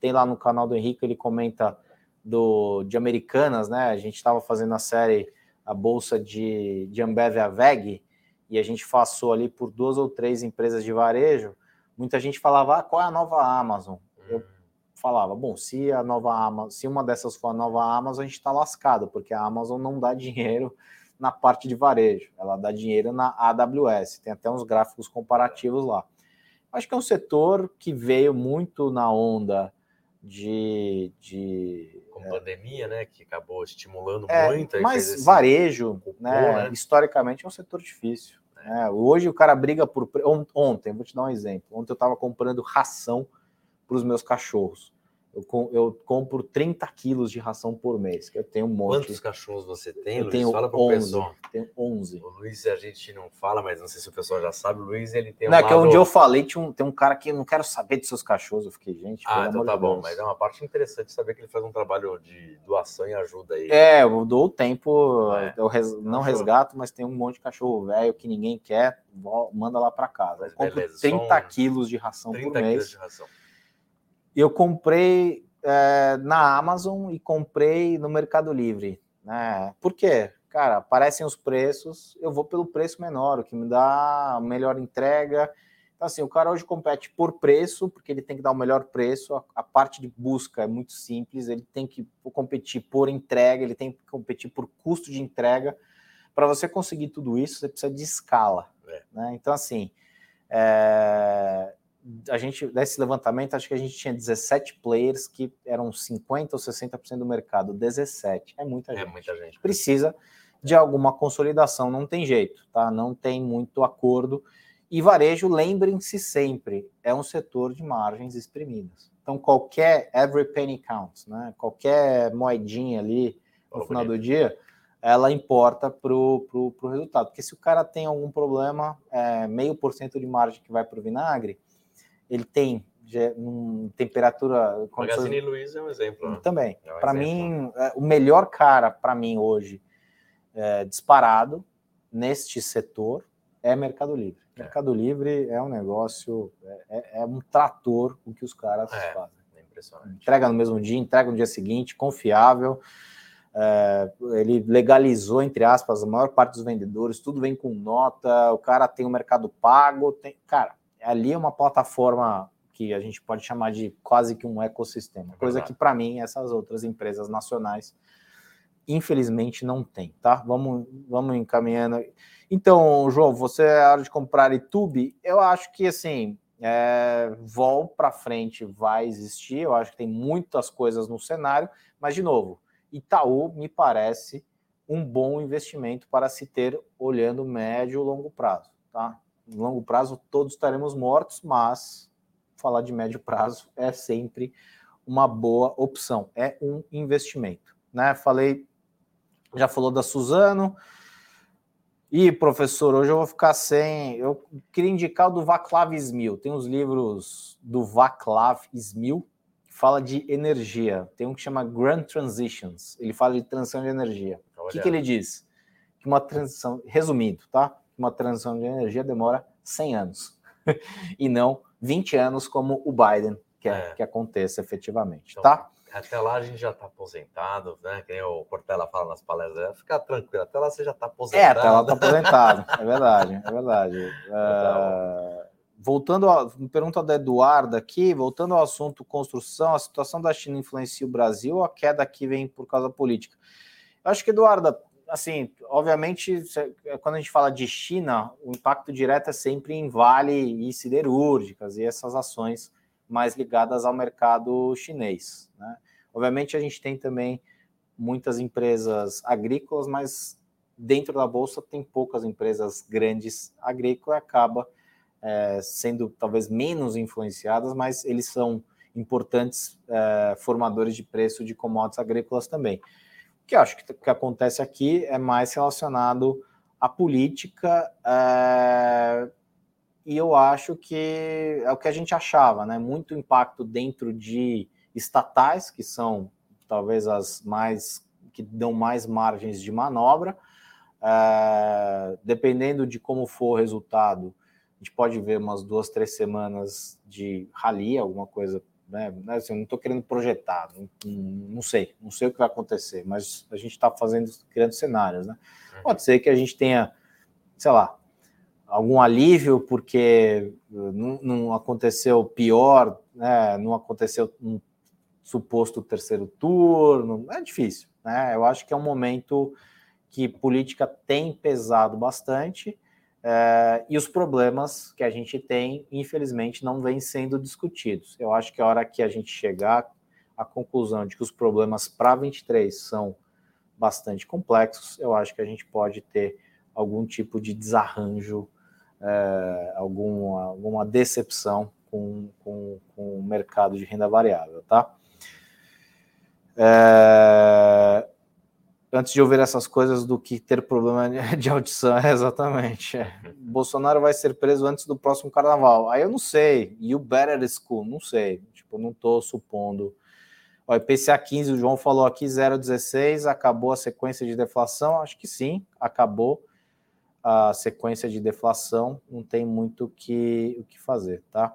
tem lá no canal do Henrique, ele comenta do, de Americanas, né? A gente estava fazendo a série A Bolsa de, de Ambev a VEG, e a gente passou ali por duas ou três empresas de varejo. Muita gente falava, ah, qual é a nova Amazon? Eu falava, bom, se a nova Amazon, se uma dessas for a nova Amazon, a gente está lascado, porque a Amazon não dá dinheiro na parte de varejo, ela dá dinheiro na AWS. Tem até uns gráficos comparativos lá. Acho que é um setor que veio muito na onda de. de Com é, pandemia, né? Que acabou estimulando é, muito. Mas varejo, né, né, Historicamente é um setor difícil. É. hoje o cara briga por. Ontem, vou te dar um exemplo. Ontem eu estava comprando ração para os meus cachorros. Eu, eu compro 30 quilos de ração por mês, que eu tenho um monte. Quantos cachorros você tem, eu Luiz? Tenho fala para o pessoal. Tenho 11. O Luiz a gente não fala, mas não sei se o pessoal já sabe. O Luiz ele tem um. Não, é que um dia eu falei, tinha um, tem um cara que eu não quero saber de seus cachorros. Eu fiquei, gente. Ah, então tá bom, mas é uma parte interessante saber que ele faz um trabalho de doação e ajuda aí. É, eu dou o tempo, é. eu res, não resgato, mas tem um monte de cachorro velho que ninguém quer, manda lá para casa. Eu compro beleza, 30 um... quilos de ração 30 por mês. Quilos de ração. Eu comprei é, na Amazon e comprei no Mercado Livre. Né? Por quê? Cara, aparecem os preços, eu vou pelo preço menor, o que me dá melhor entrega. Então, assim, o cara hoje compete por preço, porque ele tem que dar o melhor preço. A, a parte de busca é muito simples, ele tem que competir por entrega, ele tem que competir por custo de entrega. Para você conseguir tudo isso, você precisa de escala. É. Né? Então, assim, é, a gente, nesse levantamento, acho que a gente tinha 17 players que eram 50% ou 60% do mercado. 17. É muita é gente. É muita gente. Precisa de alguma consolidação. Não tem jeito, tá? Não tem muito acordo. E varejo, lembrem-se sempre, é um setor de margens exprimidas. Então, qualquer every penny counts, né? Qualquer moedinha ali no final do dia, ela importa para o resultado. Porque se o cara tem algum problema, é, meio por cento de margem que vai para o vinagre, ele tem um, temperatura. Magazine Luiza é um exemplo. Né? Também. É um para mim, é, o melhor cara para mim hoje, é, disparado neste setor, é Mercado Livre. É. Mercado Livre é um negócio, é, é, é um trator o que os caras é, fazem. É. Entrega no mesmo dia, entrega no dia seguinte, confiável. É, ele legalizou, entre aspas, a maior parte dos vendedores, tudo vem com nota, o cara tem o mercado pago, tem, cara, ali é uma plataforma que a gente pode chamar de quase que um ecossistema, coisa que para mim essas outras empresas nacionais infelizmente não tem, tá? Vamos, vamos encaminhando. Então, João, você é hora de comprar YouTube? Eu acho que assim, é, vol para frente vai existir. Eu acho que tem muitas coisas no cenário, mas de novo, Itaú me parece um bom investimento para se ter olhando médio e longo prazo. Tá? No longo prazo todos estaremos mortos, mas falar de médio prazo é sempre uma boa opção. É um investimento. Né? Falei, já falou da Suzano. E, professor, hoje eu vou ficar sem. Eu queria indicar o do Vaclav Smil. Tem os livros do Vaclav Smil fala de energia. Tem um que chama Grand Transitions. Ele fala de transição de energia. O que, que, ele diz? Que uma transição, resumindo, tá? Uma transição de energia demora 100 anos e não 20 anos como o Biden quer é. que aconteça efetivamente, então, tá? Até lá a gente já está aposentado, né? Quem o Portela fala nas palestras, fica tranquilo, até lá você já está aposentado. É, até lá está aposentado, é verdade, é verdade. Uh, voltando a pergunta da Eduarda aqui, voltando ao assunto construção, a situação da China influencia o Brasil ou a queda aqui vem por causa política? Eu acho que, Eduarda, assim, obviamente, quando a gente fala de China, o impacto direto é sempre em Vale e siderúrgicas e essas ações mais ligadas ao mercado chinês. Né? Obviamente, a gente tem também muitas empresas agrícolas, mas dentro da bolsa tem poucas empresas grandes agrícolas acaba é, sendo talvez menos influenciadas, mas eles são importantes é, formadores de preço de commodities agrícolas também. O que acho que, que acontece aqui é mais relacionado à política, é, e eu acho que é o que a gente achava, né? Muito impacto dentro de estatais, que são talvez as mais que dão mais margens de manobra. É, dependendo de como for o resultado, a gente pode ver umas duas, três semanas de rali, alguma coisa, né? Assim, eu não estou querendo projetar, não, não, sei, não sei o que vai acontecer, mas a gente está fazendo, criando cenários, né? Uhum. Pode ser que a gente tenha, sei lá, algum alívio porque não, não aconteceu pior, né? Não aconteceu um suposto terceiro turno, é difícil, né? Eu acho que é um momento que política tem pesado bastante é, e os problemas que a gente tem, infelizmente, não vêm sendo discutidos. Eu acho que a hora que a gente chegar à conclusão de que os problemas para 23 são bastante complexos, eu acho que a gente pode ter algum tipo de desarranjo, é, alguma, alguma decepção com, com, com o mercado de renda variável, tá? É, antes de ouvir essas coisas do que ter problema de audição, é exatamente. É. Bolsonaro vai ser preso antes do próximo carnaval. Aí eu não sei. E o Better School, não sei. Tipo, não estou supondo. O IPCA 15, o João falou aqui 0,16, acabou a sequência de deflação? Acho que sim, acabou a sequência de deflação, não tem muito que, o que fazer, tá?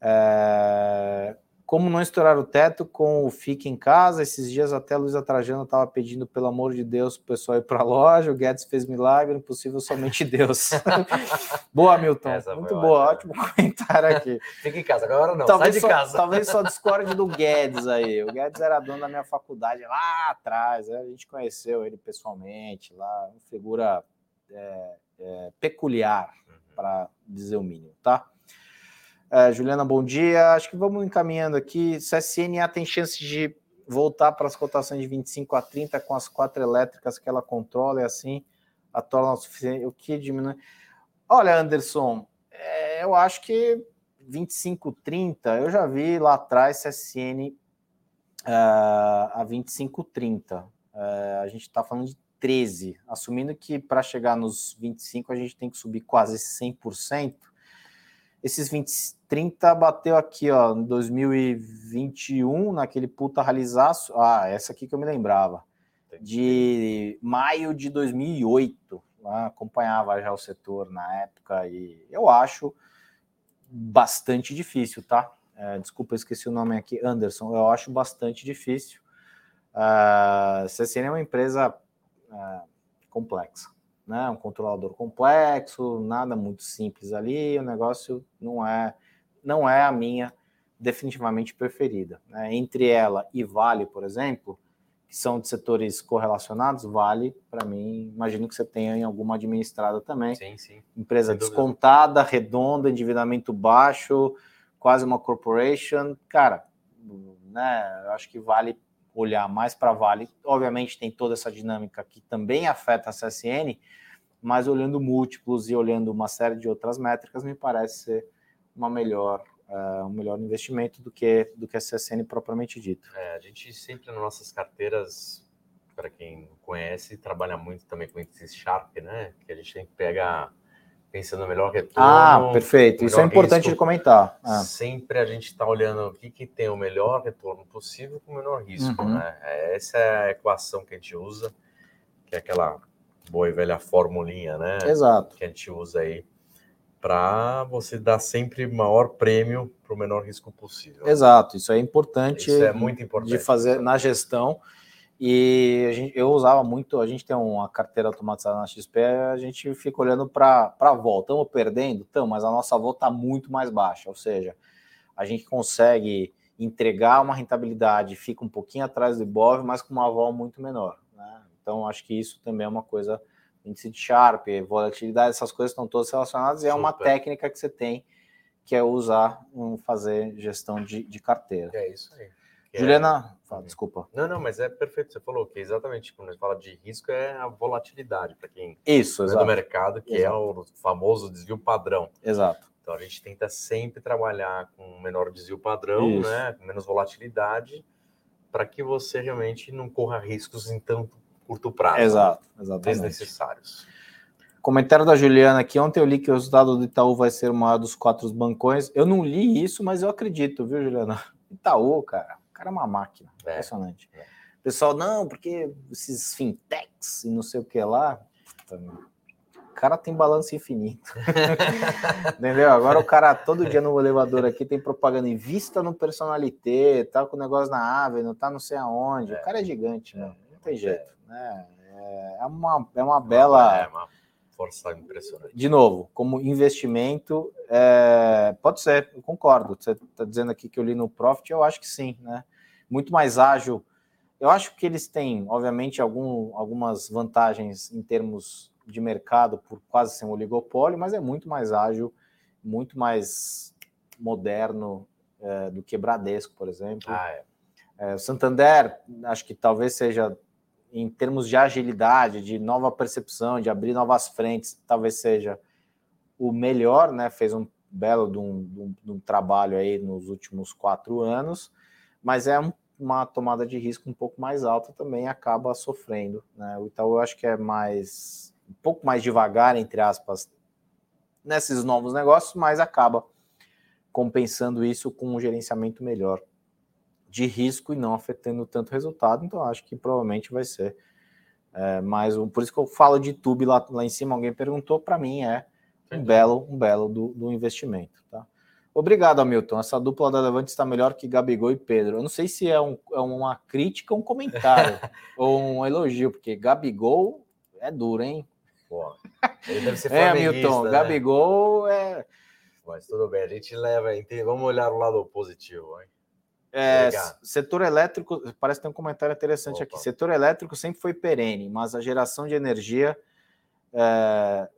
É, como não estourar o teto com o Fique em Casa? Esses dias até a Luísa Trajano estava pedindo, pelo amor de Deus, para o pessoal ir para a loja. O Guedes fez milagre, impossível somente Deus. boa, Milton. Essa Muito boa, ótimo comentário aqui. Fique em casa, agora não, talvez sai de só, casa. Talvez só discorde do Guedes aí. O Guedes era dono da minha faculdade lá atrás, né? a gente conheceu ele pessoalmente lá, uma figura é, é, peculiar, uhum. para dizer o mínimo, tá? É, Juliana, bom dia. Acho que vamos encaminhando aqui. Se a CNA tem chance de voltar para as cotações de 25 a 30 com as quatro elétricas que ela controla e assim a torna o suficiente. O que diminui? Olha, Anderson, é, eu acho que 25, 30, eu já vi lá atrás CSN uh, a 25, 30. Uh, a gente está falando de 13, assumindo que para chegar nos 25 a gente tem que subir quase 100%. Esses 20, 30 bateu aqui, ó, em 2021, naquele puta ralizaço. Ah, essa aqui que eu me lembrava. De maio de 2008. Né? Acompanhava já o setor na época e eu acho bastante difícil, tá? É, desculpa, eu esqueci o nome aqui, Anderson. Eu acho bastante difícil. Uh, CCN é uma empresa uh, complexa, né? Um controlador complexo, nada muito simples ali. O negócio não é, não é a minha definitivamente preferida. Né? Entre ela e Vale, por exemplo, que são de setores correlacionados, vale, para mim, imagino que você tenha em alguma administrada também. Sim, sim. Empresa descontada, redonda, endividamento baixo, quase uma corporation. Cara, né, eu acho que vale olhar mais para Vale. Obviamente tem toda essa dinâmica que também afeta a CSN, mas olhando múltiplos e olhando uma série de outras métricas, me parece ser uma melhor uh, um melhor investimento do que, do que a CSN propriamente dito. É, a gente sempre nas nossas carteiras, para quem conhece, trabalha muito também com esse Sharp, né? Que a gente tem que pegar pensando no melhor retorno. Ah, perfeito. Isso é importante risco. de comentar. Ah. Sempre a gente está olhando o que, que tem o melhor retorno possível com o menor risco, uhum. né? É, essa é a equação que a gente usa, que é aquela boa e velha formulinha, né? Exato. Que a gente usa aí para você dar sempre maior prêmio para o menor risco possível. Exato, isso é importante. Isso é muito importante. De fazer na gestão. E a gente, eu usava muito, a gente tem uma carteira automatizada na XP, a gente fica olhando para a volta. Estamos perdendo? Estamos, mas a nossa volta está muito mais baixa. Ou seja, a gente consegue entregar uma rentabilidade, fica um pouquinho atrás do Ibov, mas com uma vol muito menor. Né? Então, acho que isso também é uma coisa índice de Sharp, volatilidade, essas coisas estão todas relacionadas e é uma técnica que você tem que é usar, um, fazer gestão de, de carteira. É isso aí. Juliana, é... fala, desculpa. Não, não, mas é perfeito. Você falou que exatamente quando a gente fala de risco é a volatilidade para quem isso, é do mercado, que exato. é o famoso desvio padrão. Exato. Então a gente tenta sempre trabalhar com menor desvio padrão, isso. né, menos volatilidade, para que você realmente não corra riscos em tanto curto prazo. Exato, exatamente. Desnecessários. Comentário da Juliana aqui. Ontem eu li que o resultado do Itaú vai ser o maior dos quatro bancões. Eu não li isso, mas eu acredito, viu, Juliana? Itaú, cara, cara é uma máquina. É. Impressionante. É. Pessoal, não, porque esses fintechs e não sei o que lá. O cara tem balanço infinito. Entendeu? Agora o cara, todo dia no elevador aqui, tem propaganda em vista no personalité, tá com o negócio na ave, não tá não sei aonde. É. O cara é gigante, é. Não tem jeito. Né? É, uma, é uma bela. É uma força impressionante. De novo, como investimento, é, pode ser, eu concordo. Você está dizendo aqui que eu li no Profit, eu acho que sim, né? Muito mais ágil. Eu acho que eles têm, obviamente, algum, algumas vantagens em termos de mercado por quase ser um oligopólio, mas é muito mais ágil, muito mais moderno é, do que Bradesco, por exemplo. Ah, é. É, Santander, acho que talvez seja em termos de agilidade, de nova percepção, de abrir novas frentes, talvez seja o melhor, né? Fez um belo de um, de um, de um trabalho aí nos últimos quatro anos, mas é um, uma tomada de risco um pouco mais alta também acaba sofrendo, né? O Itaú eu acho que é mais um pouco mais devagar, entre aspas, nesses novos negócios, mas acaba compensando isso com um gerenciamento melhor de risco e não afetando tanto resultado. Então, acho que provavelmente vai ser é, mais um. Por isso que eu falo de tube lá, lá em cima. Alguém perguntou, para mim é um belo, um belo do, do investimento. Tá? Obrigado, Hamilton. Essa dupla da Levante está melhor que Gabigol e Pedro. Eu não sei se é, um, é uma crítica, um comentário ou um elogio, porque Gabigol é duro, hein? Pô, ele deve ser É, Hamilton, né? Gabigol é. Mas tudo bem, a gente leva. Vamos olhar o lado positivo, hein? É, setor elétrico, parece que tem um comentário interessante Opa. aqui. Setor elétrico sempre foi perene, mas a geração de energia é,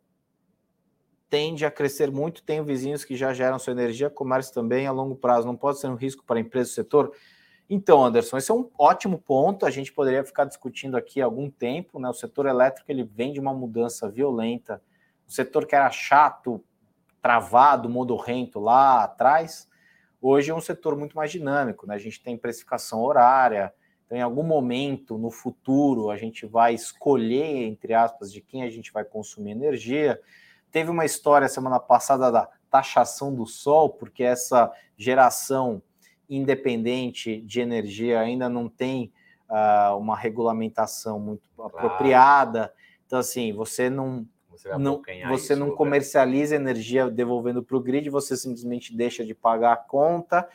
tende a crescer muito. Tenho vizinhos que já geram sua energia, comércio também a longo prazo. Não pode ser um risco para a empresa do setor? Então, Anderson, esse é um ótimo ponto. A gente poderia ficar discutindo aqui há algum tempo. Né? O setor elétrico ele vem de uma mudança violenta. O setor que era chato, travado, modorrento lá atrás, hoje é um setor muito mais dinâmico. Né? A gente tem precificação horária. Então, em algum momento no futuro, a gente vai escolher, entre aspas, de quem a gente vai consumir energia. Teve uma história semana passada da taxação do sol, porque essa geração independente de energia ainda não tem uh, uma regulamentação muito claro. apropriada. Então, assim, você não. Você não, você não comercializa energia devolvendo para o grid, você simplesmente deixa de pagar a conta.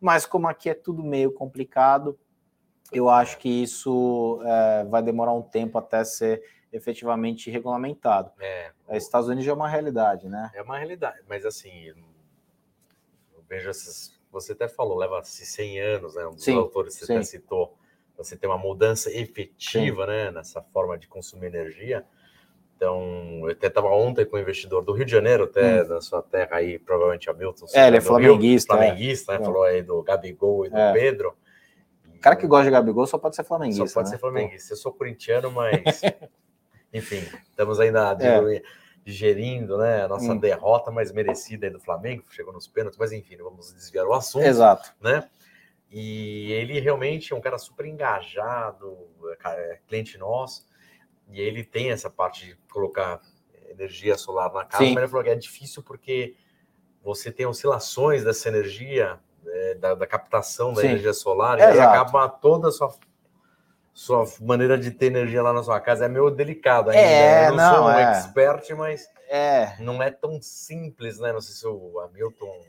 Mas como aqui é tudo meio complicado, eu acho que isso é, vai demorar um tempo até ser efetivamente regulamentado. É, o... Estados Unidos é uma realidade, né? É uma realidade, mas assim, eu vejo essas você até falou, leva-se 100 anos, né? Um dos sim, autores que você sim. até citou, você tem uma mudança efetiva, sim. né? Nessa forma de consumir energia. Então, eu até estava ontem com um investidor do Rio de Janeiro, até hum. da sua terra aí, provavelmente Hamilton. É, ele é flamenguista. Rio, flamenguista, é. né? Falou aí do Gabigol e do é. Pedro. O cara que gosta de Gabigol só pode ser flamenguista. Só pode né? ser flamenguista. Eu sou corintiano, mas. Enfim, estamos ainda. É digerindo né, a nossa hum. derrota mais merecida do Flamengo, chegou nos pênaltis, mas enfim, vamos desviar o assunto. Exato. Né? E ele realmente é um cara super engajado, é cliente nosso, e ele tem essa parte de colocar energia solar na casa, Sim. mas ele falou que é difícil porque você tem oscilações dessa energia, é, da, da, captação da Sim. energia solar, e acaba toda a sua sua maneira de ter energia lá na sua casa é meio delicado ainda. É, Eu não, não sou um é. expert, mas é. não é tão simples, né? Não sei se o Hamilton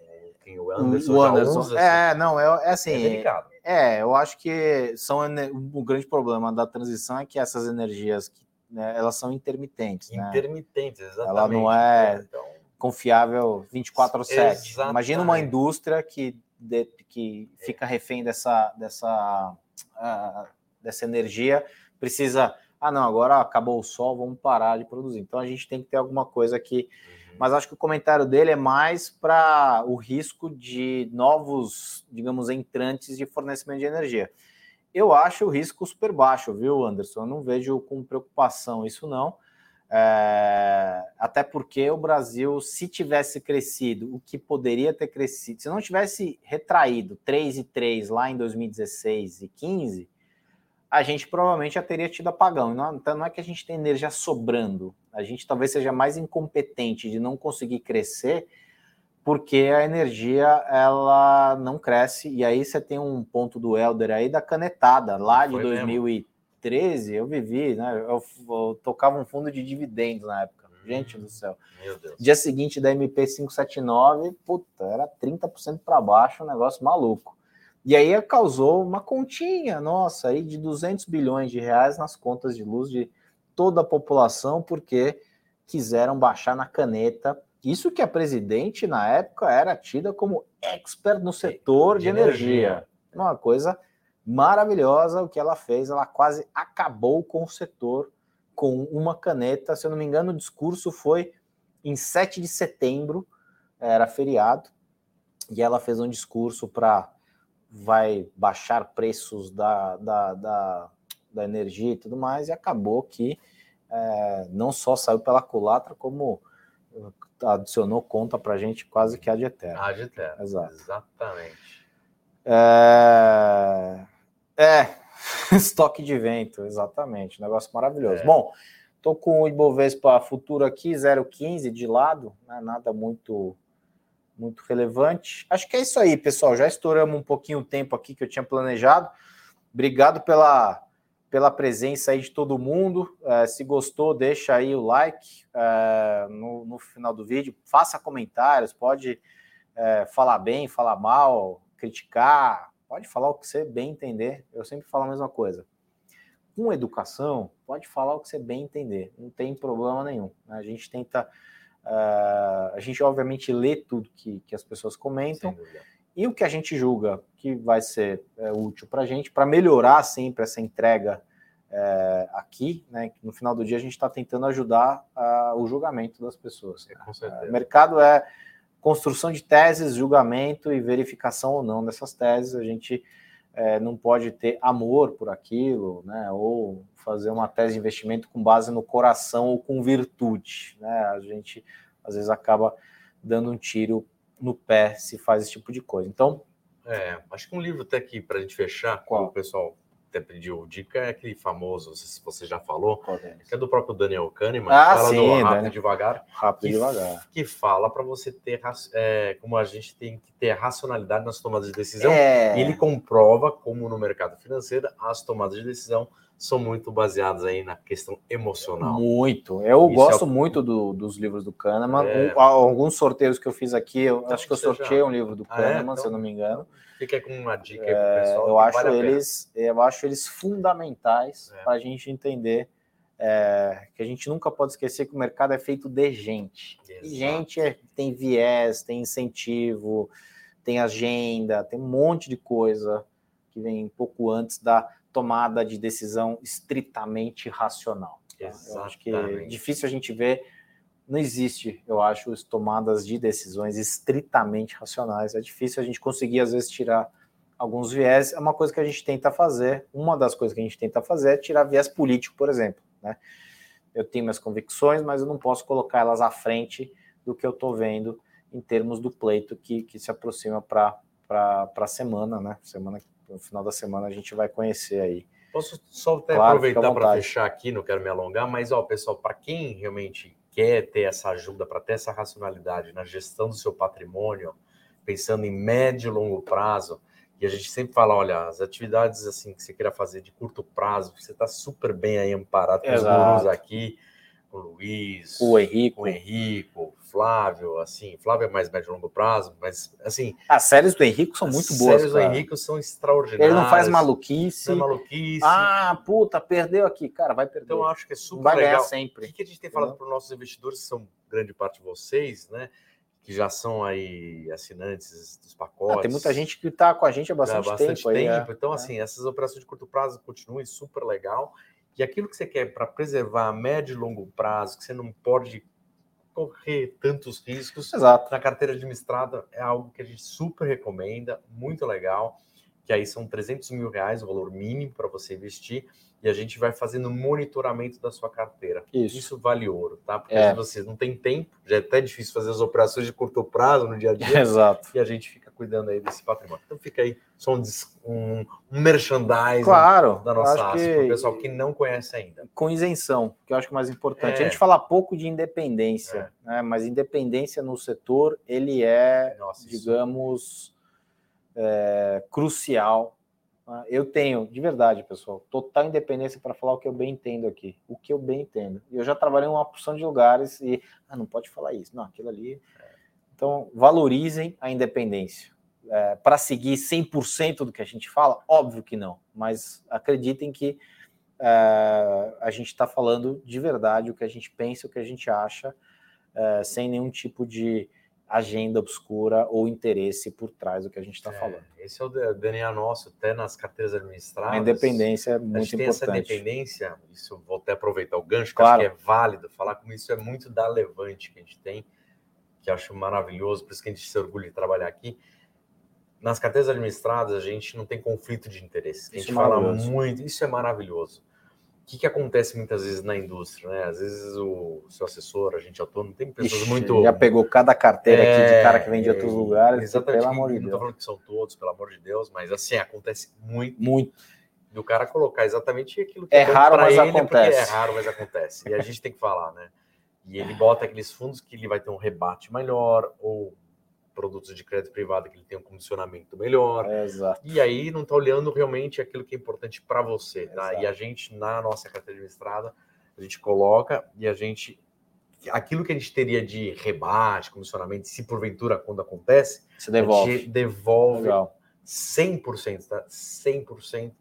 quem o Anderson, o Anderson. usa. É, assim. não, é, é assim. É delicado. É, eu acho que são o grande problema da transição é que essas energias né, elas são intermitentes. Né? Intermitentes, né? exatamente. Ela não é, é então... confiável 24 x 7. Exatamente. Imagina uma indústria que, de, que fica refém dessa, dessa uh, dessa energia, precisa. Ah, não, agora acabou o sol, vamos parar de produzir. Então a gente tem que ter alguma coisa aqui. Uhum. Mas acho que o comentário dele é mais para o risco de novos, digamos, entrantes de fornecimento de energia. Eu acho o risco super baixo, viu, Anderson? Eu não vejo com preocupação isso, não. É, até porque o Brasil, se tivesse crescido o que poderia ter crescido, se não tivesse retraído 3 e 3 lá em 2016 e 15, a gente provavelmente já teria tido apagão. Não, então não é que a gente tem energia sobrando, a gente talvez seja mais incompetente de não conseguir crescer, porque a energia ela não cresce. E aí você tem um ponto do Elder aí da canetada, lá de 2013, mesmo. eu vivi, né? Eu, eu, tocava um fundo de dividendos na época. Hum, gente do céu. Dia seguinte da MP 579, puta, era 30% para baixo, um negócio maluco. E aí causou uma continha nossa aí de 200 bilhões de reais nas contas de luz de toda a população, porque quiseram baixar na caneta. Isso que a presidente, na época, era tida como expert no setor de, de energia. energia. Uma coisa maravilhosa o que ela fez. Ela quase acabou com o setor com uma caneta. Se eu não me engano, o discurso foi em 7 de setembro, era feriado, e ela fez um discurso para vai baixar preços da, da, da, da energia e tudo mais, e acabou que é, não só saiu pela culatra, como adicionou conta para a gente quase que a de eterno. A de eterno, Exato. exatamente. É, é, estoque de vento, exatamente, negócio maravilhoso. É. Bom, tô com o Ibovespa futuro aqui, 0,15 de lado, né, nada muito muito relevante. Acho que é isso aí, pessoal. Já estouramos um pouquinho o tempo aqui que eu tinha planejado. Obrigado pela, pela presença aí de todo mundo. É, se gostou, deixa aí o like é, no, no, final do vídeo. Faça comentários, pode é, falar bem, falar mal, criticar, pode falar o que você bem entender. Eu sempre falo a mesma coisa. Com educação, pode falar o que você bem entender, não tem problema nenhum. A gente tenta Uh, a gente, obviamente, lê tudo que, que as pessoas comentam e o que a gente julga que vai ser é, útil para a gente, para melhorar sempre essa entrega é, aqui, né? No final do dia, a gente está tentando ajudar uh, o julgamento das pessoas. É, o mercado é construção de teses, julgamento e verificação ou não dessas teses. A gente é, não pode ter amor por aquilo, né? Ou fazer uma tese de investimento com base no coração ou com virtude, né? A gente às vezes acaba dando um tiro no pé se faz esse tipo de coisa. Então, é, acho que um livro até aqui para a gente fechar, qual o pessoal até pediu dica é aquele famoso, não sei se você já falou, que é do próprio Daniel Kahneman, ah, fala sim, do rápido Daniel. devagar, rápido que, devagar, que fala para você ter é, como a gente tem que ter racionalidade nas tomadas de decisão. É. E ele comprova como no mercado financeiro as tomadas de decisão são muito baseadas aí na questão emocional. Muito. Eu Isso gosto é o... muito do, dos livros do Kahneman. É. alguns sorteios que eu fiz aqui, eu então, acho que eu sorteei já... um livro do ah, é? Então... se eu não me engano. Fica com uma dica aí pro pessoal. Eu acho, vale eles, eu acho eles fundamentais é. para a gente entender é, que a gente nunca pode esquecer que o mercado é feito de gente. Exato. E gente é, tem viés, tem incentivo, tem agenda, tem um monte de coisa que vem um pouco antes da tomada de decisão estritamente racional. Tá? Eu acho que é difícil a gente ver não existe, eu acho, tomadas de decisões estritamente racionais. É difícil a gente conseguir, às vezes, tirar alguns viés. É uma coisa que a gente tenta fazer. Uma das coisas que a gente tenta fazer é tirar viés político, por exemplo. Né? Eu tenho minhas convicções, mas eu não posso colocar elas à frente do que eu estou vendo em termos do pleito que, que se aproxima para a semana, né? Semana, no final da semana a gente vai conhecer aí. Posso só até claro, aproveitar para fechar aqui, não quero me alongar, mas ó, pessoal, para quem realmente quer ter essa ajuda para ter essa racionalidade na gestão do seu patrimônio, pensando em médio e longo prazo, e a gente sempre fala, olha, as atividades assim que você queira fazer de curto prazo, você está super bem aí amparado com os gurus aqui, com o Luiz, o Henrico, o Henrico, Flávio, assim, Flávio é mais médio e longo prazo, mas assim. As séries do Henrico são muito boas. As séries do Henrico são extraordinárias. Ele não faz maluquice. Não é maluquice. Ah, puta, perdeu aqui. Cara, vai perder. Então, eu acho que é super vai legal. ganhar sempre. O que a gente tem falado para os nossos investidores, que são grande parte de vocês, né? Que já são aí assinantes dos pacotes. Ah, tem muita gente que está com a gente há bastante, há bastante tempo. tempo. Aí, é. Então, assim, essas operações de curto prazo continuem super legal. E aquilo que você quer para preservar a médio e longo prazo, que você não pode correr tantos riscos Exato. na carteira administrada é algo que a gente super recomenda, muito legal, que aí são 300 mil reais o valor mínimo para você investir e a gente vai fazendo monitoramento da sua carteira. Isso, Isso vale ouro, tá? Porque é. você não tem tempo, já é até difícil fazer as operações de curto prazo no dia a dia. Exato. E a gente fica cuidando aí desse patrimônio. Então fica aí só um, um, um merchandising claro, da nossa acho que... para o pessoal que não conhece ainda. Com isenção, que eu acho que é mais importante. É. A gente fala pouco de independência, é. né? mas independência no setor, ele é, nossa, digamos, é, crucial eu tenho, de verdade, pessoal, total independência para falar o que eu bem entendo aqui, o que eu bem entendo. Eu já trabalhei em uma porção de lugares e, ah, não pode falar isso, não, aquilo ali. Então, valorizem a independência. É, para seguir 100% do que a gente fala? Óbvio que não, mas acreditem que é, a gente está falando de verdade o que a gente pensa, o que a gente acha, é, sem nenhum tipo de agenda obscura ou interesse por trás do que a gente está é, falando. Esse é o DNA nosso, até nas carteiras administradas. A independência é muito a gente importante. tem essa independência, isso vou até aproveitar o gancho, que claro. acho que é válido falar como isso é muito da Levante que a gente tem, que acho maravilhoso, por isso que a gente se orgulha de trabalhar aqui. Nas carteiras administradas, a gente não tem conflito de interesse. A gente é fala muito, isso é maravilhoso que, que acontece muitas vezes na indústria, né? Às vezes o seu assessor, a gente autônomo, tem pessoas Ixi, muito. Já pegou cada carteira é, aqui de cara que vem de outros lugares. Exatamente. Pelo amor de Deus. Não estou falando que são todos, pelo amor de Deus, mas assim, acontece muito. Muito. Do cara colocar exatamente aquilo que é, é raro, mas acontece. É raro, mas acontece. E a gente tem que falar, né? E ele bota aqueles fundos que ele vai ter um rebate maior, ou produtos de crédito privado que ele tem um comissionamento melhor. É, e aí não está olhando realmente aquilo que é importante para você, tá? E a gente, na nossa carteira administrada, a gente coloca e a gente. Aquilo que a gente teria de rebate, comissionamento, se porventura quando acontece, se devolve. A gente devolve Legal. 100%, tá? 100%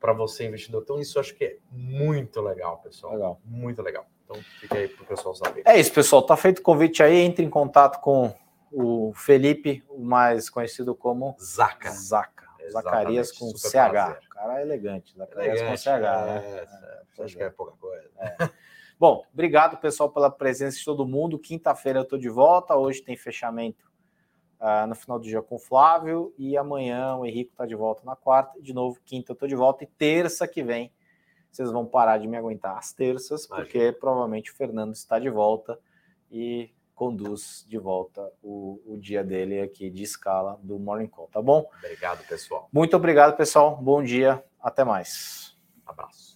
para você, investidor. Então, isso eu acho que é muito legal, pessoal. Legal. Muito legal. Então, fica aí para o pessoal saber. É isso, pessoal. Tá feito o convite aí. Entre em contato com o Felipe, o mais conhecido como Zaca. Zaca. Zacarias com CH. Prazer. O cara é elegante. Zacarias elegante, com CH. Né? É, é, acho que é pouca coisa. É. Bom, obrigado, pessoal, pela presença de todo mundo. Quinta-feira eu estou de volta. Hoje tem fechamento uh, no final do dia com o Flávio e amanhã o Henrique está de volta na quarta. De novo, quinta eu estou de volta e terça que vem vocês vão parar de me aguentar às terças, porque provavelmente o Fernando está de volta e conduz de volta o, o dia dele aqui de escala do Morning Call, tá bom? Obrigado, pessoal. Muito obrigado, pessoal. Bom dia. Até mais. Abraço.